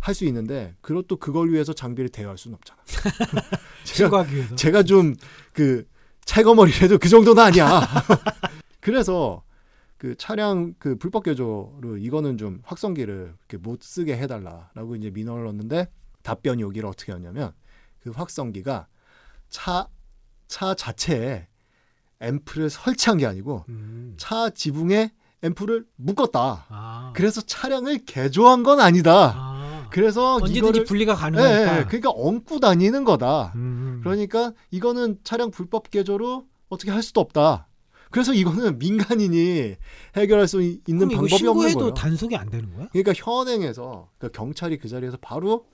할 수 있는데 그것도 그걸 위해서 장비를 대여할 수는 없잖아. 제가. 제가 좀 그 찰거머리라도 그 정도는 아니야. 그래서 그 차량 그 불법 개조를 이거는 좀 확성기를 이렇게 못 쓰게 해달라라고 이제 민원을 넣었는데 답변이 오기를 어떻게 하냐면 그 확성기가 차 차 자체에 앰프를 설치한 게 아니고 음. 차 지붕에 앰프를 묶었다. 아. 그래서 차량을 개조한 건 아니다. 아. 그래서 언제든지 이거를 분리가 예, 가능하니까. 예, 그러니까 얹고 다니는 거다. 음. 그러니까 이거는 차량 불법 개조로 어떻게 할 수도 없다. 그래서 이거는 민간인이 해결할 수 있- 있는 방법이 없는 신고해도 거예요. 단속이 안 되는 거야? 그러니까 현행에서 그러니까 경찰이 그 자리에서 바로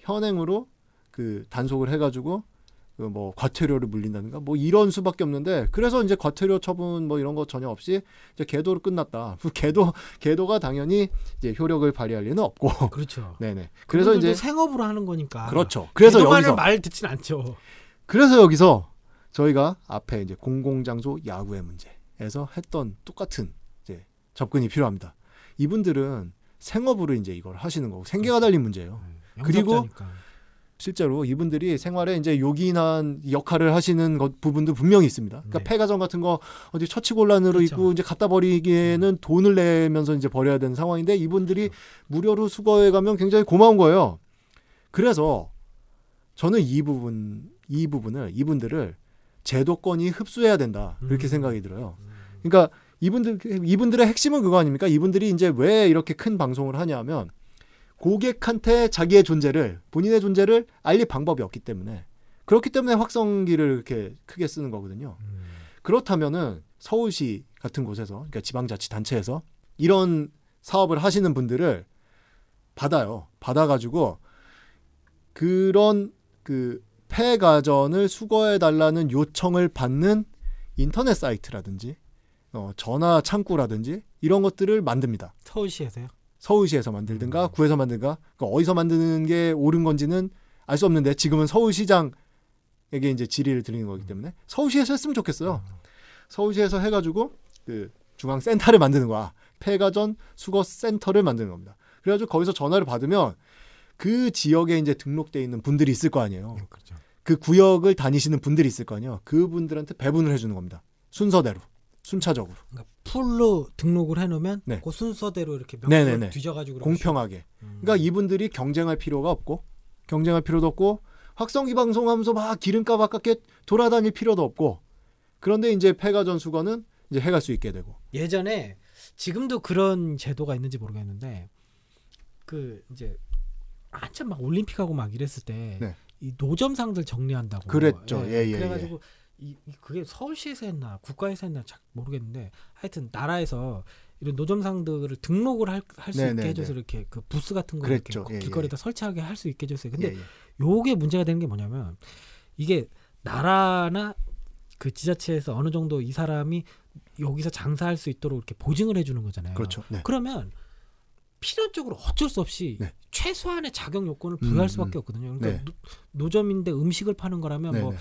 현행으로 그 단속을 해가지고 그 뭐 과태료를 물린다든가 뭐 이런 수밖에 없는데 그래서 이제 과태료 처분 뭐 이런 거 전혀 없이 이제 계도로 끝났다. 그 계도 계도가 당연히 이제 효력을 발휘할 리는 없고. 그렇죠. 네네. 그래서 이제 생업으로 하는 거니까. 그렇죠. 그래서 여기서 말 듣진 않죠. 그래서 여기서 저희가 앞에 이제 공공장소 야구의 문제에서 했던 똑같은 이제 접근이 필요합니다. 이분들은 생업으로 이제 이걸 하시는 거고 생계가 달린 문제예요. 그리고 영접자니까. 실제로 이분들이 생활에 이제 요긴한 역할을 하시는 것 부분도 분명히 있습니다. 그러니까 네. 폐가전 같은 거 어디 처치 곤란으로 그렇죠. 있고 이제 갖다 버리기에는 돈을 내면서 이제 버려야 되는 상황인데 이분들이 무료로 수거해 가면 굉장히 고마운 거예요. 그래서 저는 이 부분 이 부분을 이분들을 제도권이 흡수해야 된다 이렇게 음. 생각이 들어요. 그러니까 이분들 이분들의 핵심은 그거 아닙니까? 이분들이 이제 왜 이렇게 큰 방송을 하냐면 고객한테 자기의 존재를 본인의 존재를 알릴 방법이 없기 때문에 그렇기 때문에 확성기를 이렇게 크게 쓰는 거거든요. 음. 그렇다면은 서울시 같은 곳에서 그러니까 지방자치단체에서 이런 사업을 하시는 분들을 받아요. 받아가지고 그런 그 폐가전을 수거해 달라는 요청을 받는 인터넷 사이트라든지 어, 전화 창구라든지 이런 것들을 만듭니다. 서울시에서요. 서울시에서 만들든가 구에서 만든가 그러니까 어디서 만드는 게 옳은 건지는 알 수 없는데 지금은 서울시장에게 이제 질의를 드리는 거기 때문에 서울시에서 했으면 좋겠어요. 서울시에서 해가지고 그 중앙 센터를 만드는 거야. 폐가전 수거 센터를 만드는 겁니다. 그래가지고 거기서 전화를 받으면 그 지역에 이제 등록돼 있는 분들이 있을 거 아니에요. 그렇죠. 그 구역을 다니시는 분들이 있을 거 아니에요. 그분들한테 배분을 해주는 겁니다. 순서대로, 순차적으로, 그러니까 풀로 등록을 해놓으면 네. 그 순서대로 이렇게. 명단을 뒤져가지고 공평하게. 음. 그러니까 이분들이 경쟁할 필요가 없고 경쟁할 필요도 없고 확성기 방송하면서 막 기름값 아깝게 돌아다닐 필요도 없고 그런데 이제 폐가전 수거는 이제 해갈 수 있게 되고 예전에 지금도 그런 제도가 있는지 모르겠는데 그 이제 한참 막 올림픽하고 막 이랬을 때이 네. 노점상들 정리한다고 그랬죠. 예, 예, 그래가지고 이, 이 그게 서울시에서 했나 국가에서 했나 잘 모르겠는데 하여튼 나라에서 이런 노점상들을 등록을 할수 네, 있게 네, 해줘서 네. 이렇게 그 부스 같은 거. 이렇게 예, 길거리에다 설치하게 할 수 있게 해줬어요. 근데 예, 예. 요게 문제가 되는 게 뭐냐면 이게 나라나 그 지자체에서 어느 정도 이 사람이 여기서 장사할 수 있도록 이렇게 보증을 해주는 거잖아요. 그렇죠. 네. 그러면 필연적으로 어쩔 수 없이 네. 최소한의 자격 요건을 부여할 음, 수밖에 음. 없거든요. 그러니까 네. 노, 노점인데 음식을 파는 거라면 네, 뭐 네.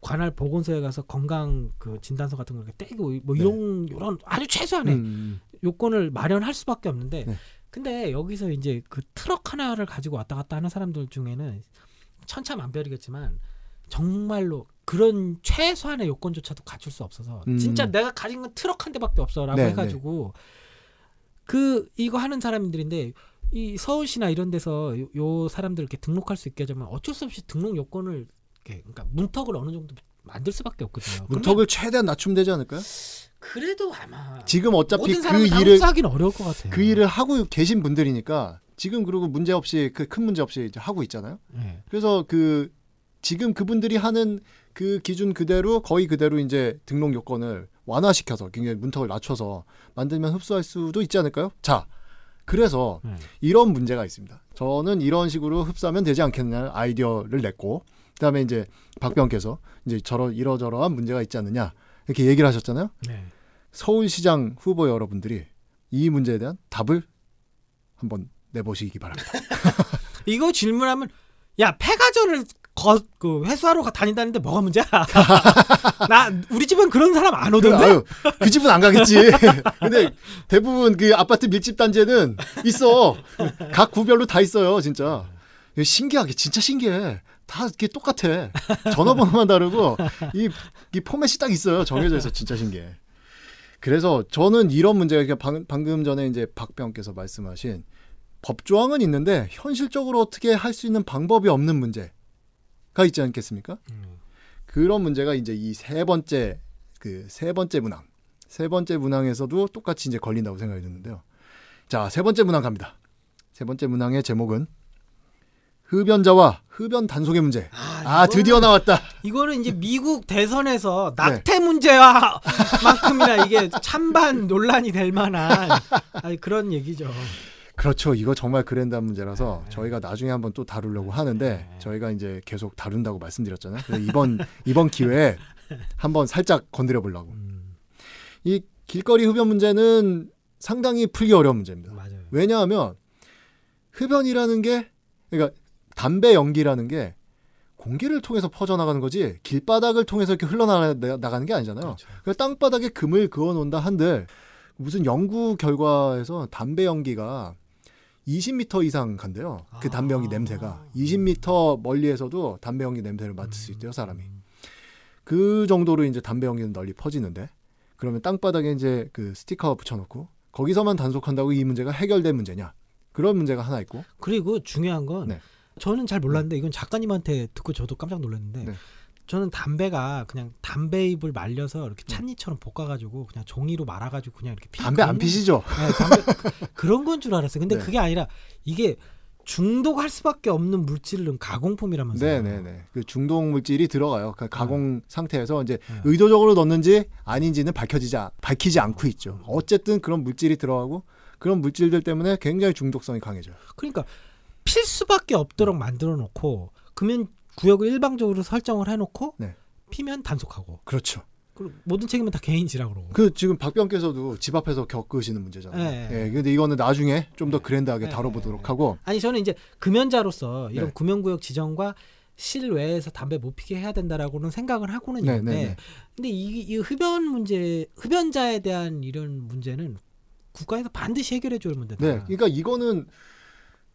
관할 보건소에 가서 건강 그 진단서 같은 걸 이렇게 떼고 뭐 이런 이런 아주 최소한의 네. 음, 요건을 마련할 수밖에 없는데 네. 근데 여기서 이제 그 트럭 하나를 가지고 왔다 갔다 하는 사람들 중에는 천차만별이겠지만 정말로 그런 최소한의 요건조차도 갖출 수 없어서 음. 진짜 내가 가진 건 트럭 한 대밖에 없어라고 네, 해가지고 그 이거 하는 사람들인데 이 서울시나 이런 데서 요, 요 사람들 이렇게 등록할 수 있게 하자면 어쩔 수 없이 등록 요건을 이렇게 그러니까 문턱을 어느 정도 만들 수밖에 없거든요. 문턱을 최대한 낮추면 되지 않을까요? 그래도 아마 지금 어차피 모든 그 일을 흡수하기는 어려울 것 같아요. 그 일을 하고 계신 분들이니까 지금 그리고 문제 없이 그 큰 문제 없이 하고 있잖아요. 네. 그래서 그 지금 그분들이 하는 그 기준 그대로 거의 그대로 이제 등록 요건을 완화시켜서 굉장히 문턱을 낮춰서 만들면 흡수할 수도 있지 않을까요? 자, 그래서 네. 이런 문제가 있습니다. 저는 이런 식으로 흡수하면 되지 않겠느냐는 아이디어를 냈고 그다음에 이제 박병께서 이제 저런 이러저러한 문제가 있지 않느냐 이렇게 얘기를 하셨잖아요. 네. 서울시장 후보 여러분들이 이 문제에 대한 답을 한번 내보시기 바랍니다. 이거 질문하면 야 폐가전을 거, 그 회수하러 가- 다닌다는데 뭐가 문제야? 나 우리 집은 그런 사람 안 그, 오던데. 아유, 그 집은 안 가겠지. 근데 대부분 그 아파트 밀집 단지에는 있어. 각 구별로 다 있어요, 진짜. 신기하게, 진짜 신기해. 다 이렇게 똑같아. 전화번호만 다르고 이, 이 포맷이 딱 있어요. 정해져 있어. 진짜 신기해. 그래서 저는 이런 문제가 그러니까 방, 방금 전에 이제 박병께서 말씀하신 법조항은 있는데 현실적으로 어떻게 할 수 있는 방법이 없는 문제가 있지 않겠습니까? 음. 그런 문제가 이제 이 세 번째 그 세 번째 문항 세 번째 문항에서도 똑같이 이제 걸린다고 생각이 드는데요. 자, 세 번째 문항 갑니다. 세 번째 문항의 제목은 흡연자와 흡연 단속의 문제. 아, 이거는- 드디어 나왔다. 이거는 이제 미국 대선에서 네. 낙태 문제와 만큼이나 이게 찬반 논란이 될 만한 그런 얘기죠. 그렇죠. 이거 정말 그랜드한 문제라서 네. 저희가 나중에 한번 또 다루려고 하는데 네. 저희가 이제 계속 다룬다고 말씀드렸잖아요. 이번 이번 기회에 한번 살짝 건드려 보려고. 음, 이 길거리 흡연 문제는 상당히 풀기 어려운 문제입니다. 맞아요. 왜냐하면 흡연이라는 게 그러니까 담배 연기라는 게 공기를 통해서 퍼져나가는 거지 길바닥을 통해서 이렇게 흘러나가는 게 아니잖아요. 그렇죠. 그 땅바닥에 금을 그어 놓는다 한들 무슨 연구 결과에서 담배 연기가 20m 이상 간대요. 그 아. 담배 연기 냄새가 20m 멀리에서도 담배 연기 냄새를 맡을 수 있대요, 사람이. 음, 그 정도로 이제 담배 연기는 널리 퍼지는데 그러면 땅바닥에 이제 그 스티커 붙여놓고 거기서만 단속한다고 이 문제가 해결된 문제냐? 그런 문제가 하나 있고 그리고 중요한 건 네. 저는 잘 몰랐는데 이건 작가님한테 듣고 저도 깜짝 놀랐는데 네. 저는 담배가 그냥 담배 잎을 말려서 이렇게 네. 찻잎처럼 볶아가지고 그냥 종이로 말아가지고 그냥 이렇게 피는 담배 안 피시죠? 건- 네, 담배 그- 그런 건 줄 알았어요. 근데 네. 그게 아니라 이게 중독할 수밖에 없는 물질은 가공품이라면서요. 네네네. 그 중독 물질이 들어가요. 그 가공 상태에서 이제 네. 의도적으로 넣는지 아닌지는 밝혀지지 않- 밝히지 않고 있죠. 어쨌든 그런 물질이 들어가고 그런 물질들 때문에 굉장히 중독성이 강해져요. 그러니까 필 수밖에 없도록 만들어 놓고 그러면 구역을 일방적으로 설정을 해놓고 네. 피면 단속하고 그렇죠. 그리고 모든 책임은 다 개인 지라 그러고. 그 지금 박병께서도 집 앞에서 겪으시는 문제잖아요. 네. 예. 근데 이거는 나중에 좀 더 그랜드하게 네. 다뤄보도록 하고 아니 저는 이제 금연자로서 이런 네. 금연구역 지정과 실외에서 담배 못 피게 해야 된다라고는 생각을 하고는 네, 있는데 네, 네. 근데 이, 이 흡연 문제 흡연자에 대한 이런 문제는 국가에서 반드시 해결해 줄 문제다. 네. 그러니까 이거는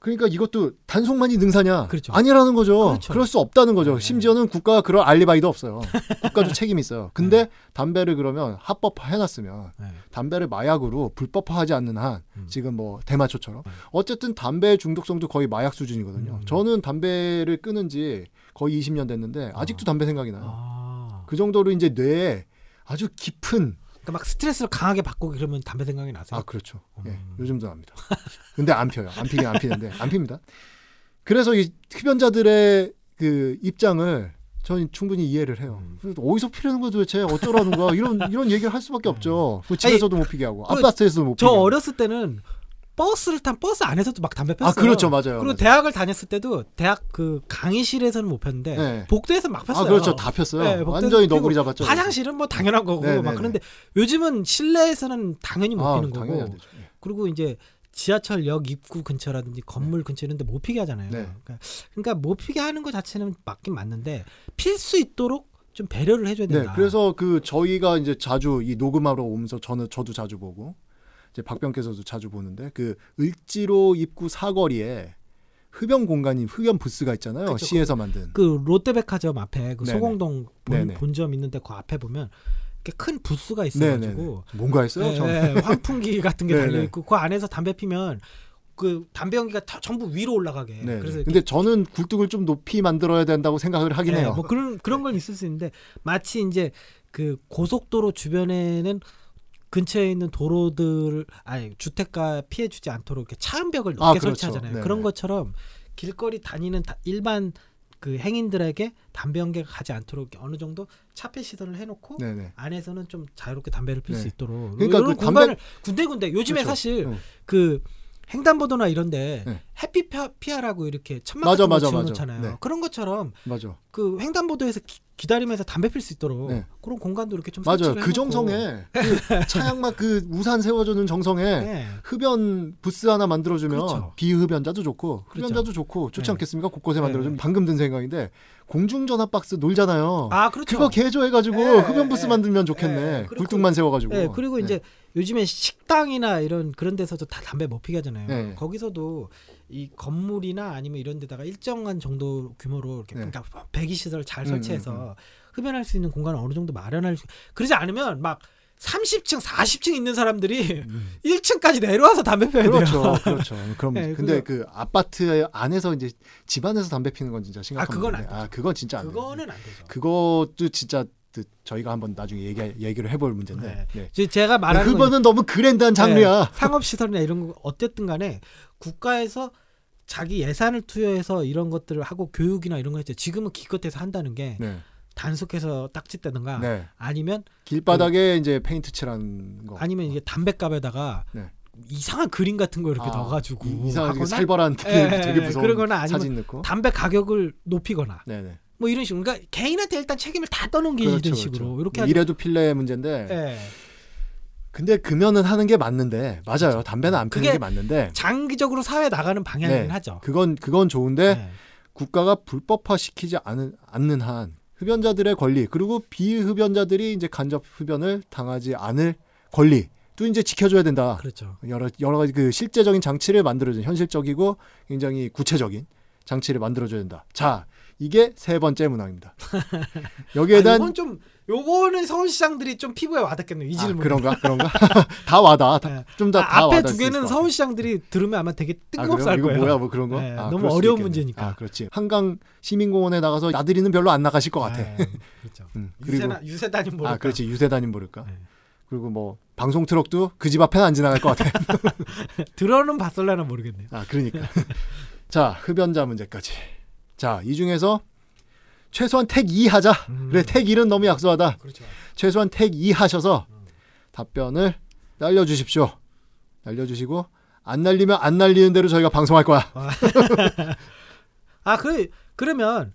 그러니까 이것도 단속만이 능사냐? 그렇죠. 아니라는 거죠. 그렇죠. 그럴 수 없다는 거죠. 네. 심지어는 국가가 그럴 알리바이도 없어요. 국가도 책임이 있어요. 근데 담배를 그러면 합법화 해놨으면 네. 담배를 마약으로 불법화하지 않는 한 음. 지금 뭐 대마초처럼 네. 어쨌든 담배 중독성도 거의 마약 수준이거든요. 음. 저는 담배를 끊은 지 거의 20년 됐는데 아직도 아. 담배 생각이 나요. 아. 그 정도로 이제 뇌에 아주 깊은 그러니까 막 스트레스를 강하게 받고 그러면 담배 생각이 나세요? 아 그렇죠. 예, 음. 요즘도 납니다. 근데 안 펴요. 안 피긴 안 피는데 안 핍니다. 그래서 이 흡연자들의 그 입장을 저는 충분히 이해를 해요. 음. 그래서 어디서 피려는 거야 도대체 어쩌라는 거야 이런 이런 얘기를 할 수밖에 없죠. 그 집에서도 못 피게 하고 그 아파트에서도 못 저 피게. 하고. 어렸을 때는 버스를 탄 버스 안에서도 막 담배 폈어요. 아 그렇죠 맞아요. 그리고 맞아요. 대학을 다녔을 때도 대학 그 강의실에서는 못 폈는데 네. 복도에서 막 폈어요. 아 그렇죠 다 폈어요. 네, 완전히 너구리 잡았죠. 화장실은 뭐 당연한 거고 네, 막 네, 그런데 요즘은 실내에서는 당연히 못 아, 피는 당연히 안 거고 되죠. 예. 그리고 이제 지하철역 입구 근처라든지 건물 근처 이런데 못 피게 하잖아요. 네. 그러니까, 그러니까 못 피게 하는 것 자체는 맞긴 맞는데 필 수 있도록 좀 배려를 해줘야 네, 된다. 그래서 그 저희가 이제 자주 이 녹음하러 오면서 저는 저도 자주 보고 이제 박병께서도 자주 보는데 그 을지로 입구 사거리에 흡연 공간이 흡연 부스가 있잖아요. 그쵸, 시에서 만든. 그 롯데백화점 앞에 그 네네. 소공동 본, 네네. 본점 있는데 그 앞에 보면 이렇게 큰 부스가 네네. 있어가지고 뭔가 했어요. 네, 저. 네, 환풍기 같은 게 네네. 달려 있고 그 안에서 담배 피면 그 담배 연기가 다 전부 위로 올라가게. 네. 그래서 근데 저는 굴뚝을 좀 높이 만들어야 된다고 생각을 하긴 네, 해요. 뭐 그런 그런 건 있을 수 있는데 마치 이제 그 고속도로 주변에는 근처에 있는 도로들 아니 주택가 피해 주지 않도록 이렇게 차은벽을 높게 아, 그렇죠. 설치하잖아요. 네네. 그런 것처럼 길거리 다니는 다- 일반 그 행인들에게 담배 연기가 가지 않도록 어느 정도 차폐 시설을 해놓고 네네. 안에서는 좀 자유롭게 담배를 필수 네. 있도록 그러니까 이런 그 담배- 공간을 군데군데 요즘에 그렇죠. 사실 응. 그 횡단보도나 이런데 네. 햇빛 피- 피하라고 이렇게 천막 맞아, 같은 거 지어놓잖아요. 네. 그런 것처럼 맞아. 그 횡단보도에서 기, 다리면서 담배 필 수 있도록 네. 그런 공간도 이렇게 좀 맞아요. 그. 정성에 그 차양막 그 우산 세워주는 정성에 네. 흡연 부스 하나 만들어주면 그렇죠. 비흡연자도 좋고 그렇죠. 흡연자도 좋고 좋지 네. 않겠습니까? 곳곳에 네. 만들어주면 방금 든 생각인데 공중전화 박스 놀잖아요. 아 그렇죠. 그거 개조해가지고 네, 흡연 부스 네. 만들면 좋겠네. 굴뚝만 세워가지고. 네, 그리고 네. 이제 요즘에 식당이나 이런 그런 데서도 다 담배 못 피게 하잖아요. 네. 거기서도 이 건물이나 아니면 이런 데다가 일정한 정도 규모로 이렇게 네. 그러니까 배기 시설 잘 음, 설치해서 음, 흡연할 수 있는 공간을 어느 정도 마련할 수 그러지 않으면 막 30층, 40층 있는 사람들이 음. 1층까지 내려와서 담배 피워야 돼요. 그렇죠, 그렇죠. 그럼 네, 근데 그 아파트 안에서 이제 집 안에서 담배 피는 건 진짜 심각한 아, 그건. 안아 그건 진짜 안. 그거는 안 되죠. 그것도 진짜 그 저희가 한번 나중에 얘기 얘기를 해볼 문제인데. 네. 네. 제- 제가 말하는 건 흡연은 너무 그랜드한 장르야. 상업 시설이나 이런 거 어쨌든 간에 국가에서 자기 예산을 투여해서 이런 것들을 하고 교육이나 이런 거 했죠. 지금은 기껏해서 한다는 게 네. 단속해서 딱지 떼든가 네. 아니면 길바닥에 이제 페인트 칠하는 거. 아니면 이게 담배갑에다가 네. 이상한 그림 같은 거 이렇게 아, 넣어가지고 이- 이상하게 살벌한 되게, 예, 되게 예, 무서운 그러거나 아니면 사진 넣고. 담배 가격을 높이거나 네네. 뭐 이런 식으로 그러니까 개인한테 일단 책임을 다 떠넘기는 그렇죠, 식으로 그렇죠. 이렇게 하죠. 이래도 필레 문제인데. 예. 근데 금연은 하는 게 맞는데 맞아요. 담배는 안 피는 게 맞는데. 장기적으로 사회 나가는 방향이긴 네. 하죠. 그건 그건 좋은데 네. 국가가 불법화 시키지 않은, 않는 한 흡연자들의 권리 그리고 비흡연자들이 이제 간접 흡연을 당하지 않을 권리도 이제 지켜줘야 된다. 그렇죠. 여러 여러 가지 그 실제적인 장치를 만들어줘 현실적이고 굉장히 구체적인 장치를 만들어줘야 된다. 자 이게 세 번째 문항입니다. 여기에 아, 대한 이건 좀 요거는 서울시장들이 좀 피부에 와닿겠네요. 이 아, 질문. 그런가 그런가 다 와다 네. 좀더 아, 앞에 두 개는 서울시장들이 들으면 아마 되게 뜬금없어 할 거예요. 뭐야 뭐 그런 거? 네, 아, 너무 어려운. 문제니까. 아 그렇지. 한강 시민공원에 나가서 나들이는 별로 안 나가실 것 같아. 네, 그렇죠. 음, 그리고 유세나 유세단이 모를까. 아 그렇지 유세단임 모를까. 네. 그리고 뭐 방송 트럭도 그 집 앞에는 안 지나갈 것 같아. 들어는 봤을라나 모르겠네요. 아 그러니까. 자 흡연자 문제까지. 자 이 중에서 최소한 택 2 하자. 음. 그래 택 1은 너무 약소하다. 그렇죠. 최소한 택 2 하셔서 음. 답변을 날려주십시오. 날려주시고 안 날리면 안 날리는 대로 저희가 방송할 거야. 아 그래 그러면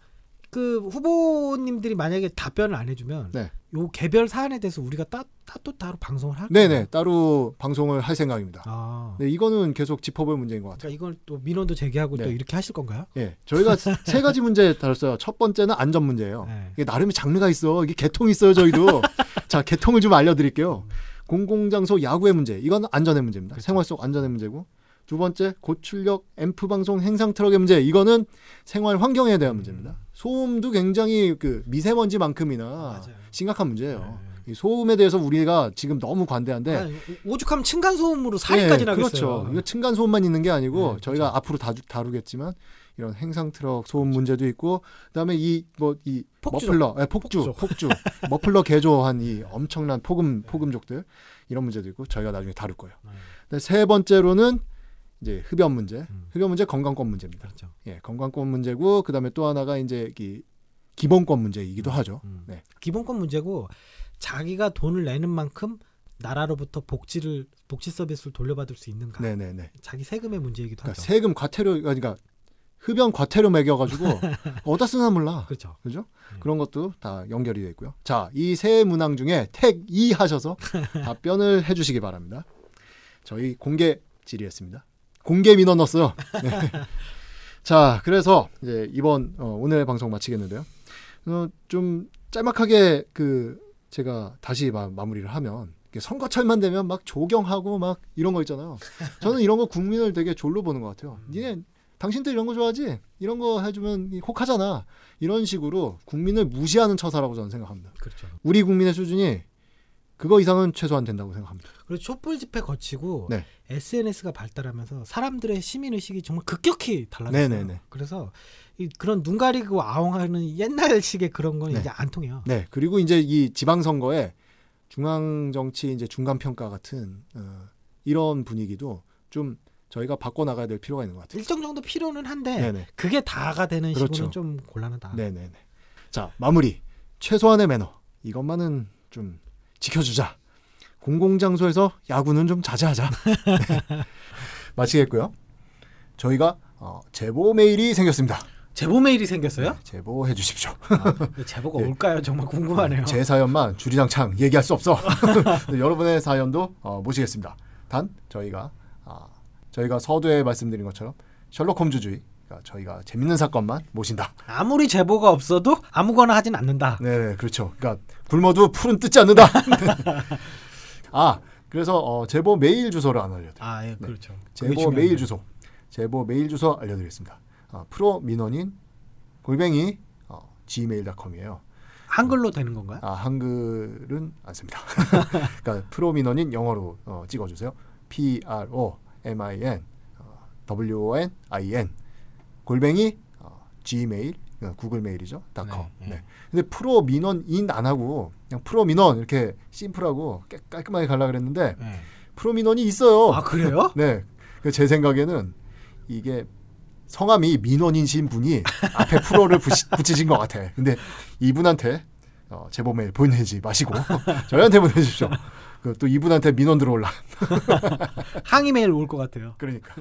그 후보님들이 만약에 답변을 안 해주면 네. 요 개별 사안에 대해서 우리가 따또 따로 방송을 할까요? 네네 따로 방송을 할 생각입니다. 아 네 이거는 계속 짚어볼 문제인 것 같아요. 그러니까 이걸 또 민원도 제기하고 네. 또 이렇게 하실 건가요? 예, 저희가 세 가지 문제 다뤘어요. 첫 번째는 안전 문제예요. 네. 이게 나름의 장르가 있어. 이게 개통이 있어요, 저희도. 자, 개통을 좀 알려드릴게요. 공공장소 야구의 문제. 이건 안전의 문제입니다. 그렇죠. 생활 속 안전의 문제고. 두 번째, 고출력 앰프 방송 행상 트럭의 문제. 이거는 생활 환경에 대한 문제입니다. 소음도 굉장히 그 미세먼지만큼이나 맞아요. 심각한 문제예요. 네. 이 소음에 대해서 우리가 지금 너무 관대한데 아니, 오죽하면 층간 소음으로 살인까지 네, 나겠어요. 그렇죠. 이거 층간 소음만 있는 게 아니고 네, 저희가 앞으로 다루, 다루겠지만 이런 행상 트럭 소음 문제도 있고 그다음에 이 뭐이 폭주죠. 머플러, 네, 폭주, 폭주, 머플러 개조한 이 엄청난 폭음 폭음족들 이런 문제도 있고 저희가 나중에 다룰 거예요. 네. 세 번째로는 이제 흡연 문제, 음. 흡연 문제 건강권 문제입니다. 그렇죠. 예, 건강권 문제고 그다음에 또 하나가 이제 이 기본권 문제이기도 하죠. 음. 네. 기본권 문제고 자기가 돈을 내는 만큼 나라로부터 복지를 복지 서비스를 돌려받을 수 있는가? 네네네. 자기 세금의 문제이기도 그러니까 하죠. 세금 과태료 그러니까 흡연 과태료 매겨가지고 어디다 쓰나 몰라. 그렇죠. 그죠? 음. 그런 것도 다 연결이 되어 있고요. 자, 이 세 문항 중에 택 2 하셔서 답변을 해주시기 바랍니다. 저희 공개 질의했습니다. 공개 민원 넣었어요. 네. 자, 그래서 이제 이번 어, 오늘 방송 마치겠는데요. 어, 좀 짤막하게 그 제가 다시 마, 마무리를 하면 선거철만 되면 막 조경하고 막 이런 거 있잖아요. 저는 이런 거 국민을 되게 졸로 보는 것 같아요. 니네 당신들 이런 거 좋아하지? 이런 거 해주면 혹하잖아. 이런 식으로 국민을 무시하는 처사라고 저는 생각합니다. 그렇죠. 우리 국민의 수준이 그거 이상은 최소한 된다고 생각합니다. 그리고 촛불 집회 거치고 네. SNS가 발달하면서 사람들의 시민 의식이 정말 급격히 달라졌어요. 네네네. 그래서 이 그런 눈 가리고 아웅하는 옛날식의 그런 건 네. 이제 안 통해요. 네. 그리고 이제 이 지방 선거에 중앙 정치 이제 중간 평가 같은 어, 이런 분위기도 좀 저희가 바꿔 나가야 될 필요가 있는 것 같아요. 일정 정도 필요는 한데 네네. 그게 다가 되는 그렇죠. 식으로는 좀 곤란하다. 네네네. 자 마무리 최소한의 매너 이것만은 좀 지켜주자. 공공장소에서 야구는 좀 자제하자. 네. 마치겠고요. 저희가 어, 제보 메일이 생겼습니다. 제보 메일이 생겼어요? 네, 제보해 주십시오. 아, 제보가 예. 올까요? 정말 궁금하네요. 제 사연만 주리장창 얘기할 수 없어. 여러분의 사연도 어, 모시겠습니다. 단 저희가 아, 저희가 서두에 말씀드린 것처럼 셜록 홈즈주의 그러니까 저희가 재밌는 사건만 모신다. 아무리 제보가 없어도 아무거나 하진 않는다. 네, 그렇죠. 그러니까 굶어도 풀은 뜯지 않는다. 아, 그래서 어, 제보 메일 주소를 안 알려드려요. 아, 예, 그렇죠. 그게 제보 메일. 주소, 제보 메일 주소 알려드리겠습니다. 아, 프로 민원인 골뱅이 어, gmail.com이에요. 한글로 되는 건가요? 아, 한글은 안 씁니다. 그러니까 프로 민원인 영어로 어, 찍어주세요. P R O M I N 어, W O N I N 골뱅이 어, gmail 어, 구글 메일이죠. .com. 네, 네, 네. 근데 프로 민원 인 안 하고 그냥 프로 민원 이렇게 심플하고 깨- 깔끔하게 가려 그랬는데 네. 프로 민원이 있어요. 아, 그래요? 네. 그제 생각에는 이게 성함이 민원인신 분이 앞에 프로를 붙이, 붙이신 것 같아. 근데 이분한테 어, 제보 메일 보내지 마시고 저희한테 보내주십시오. 그또 이분한테 민원 들어올라. 항의 메일 올 것 같아요. 그러니까.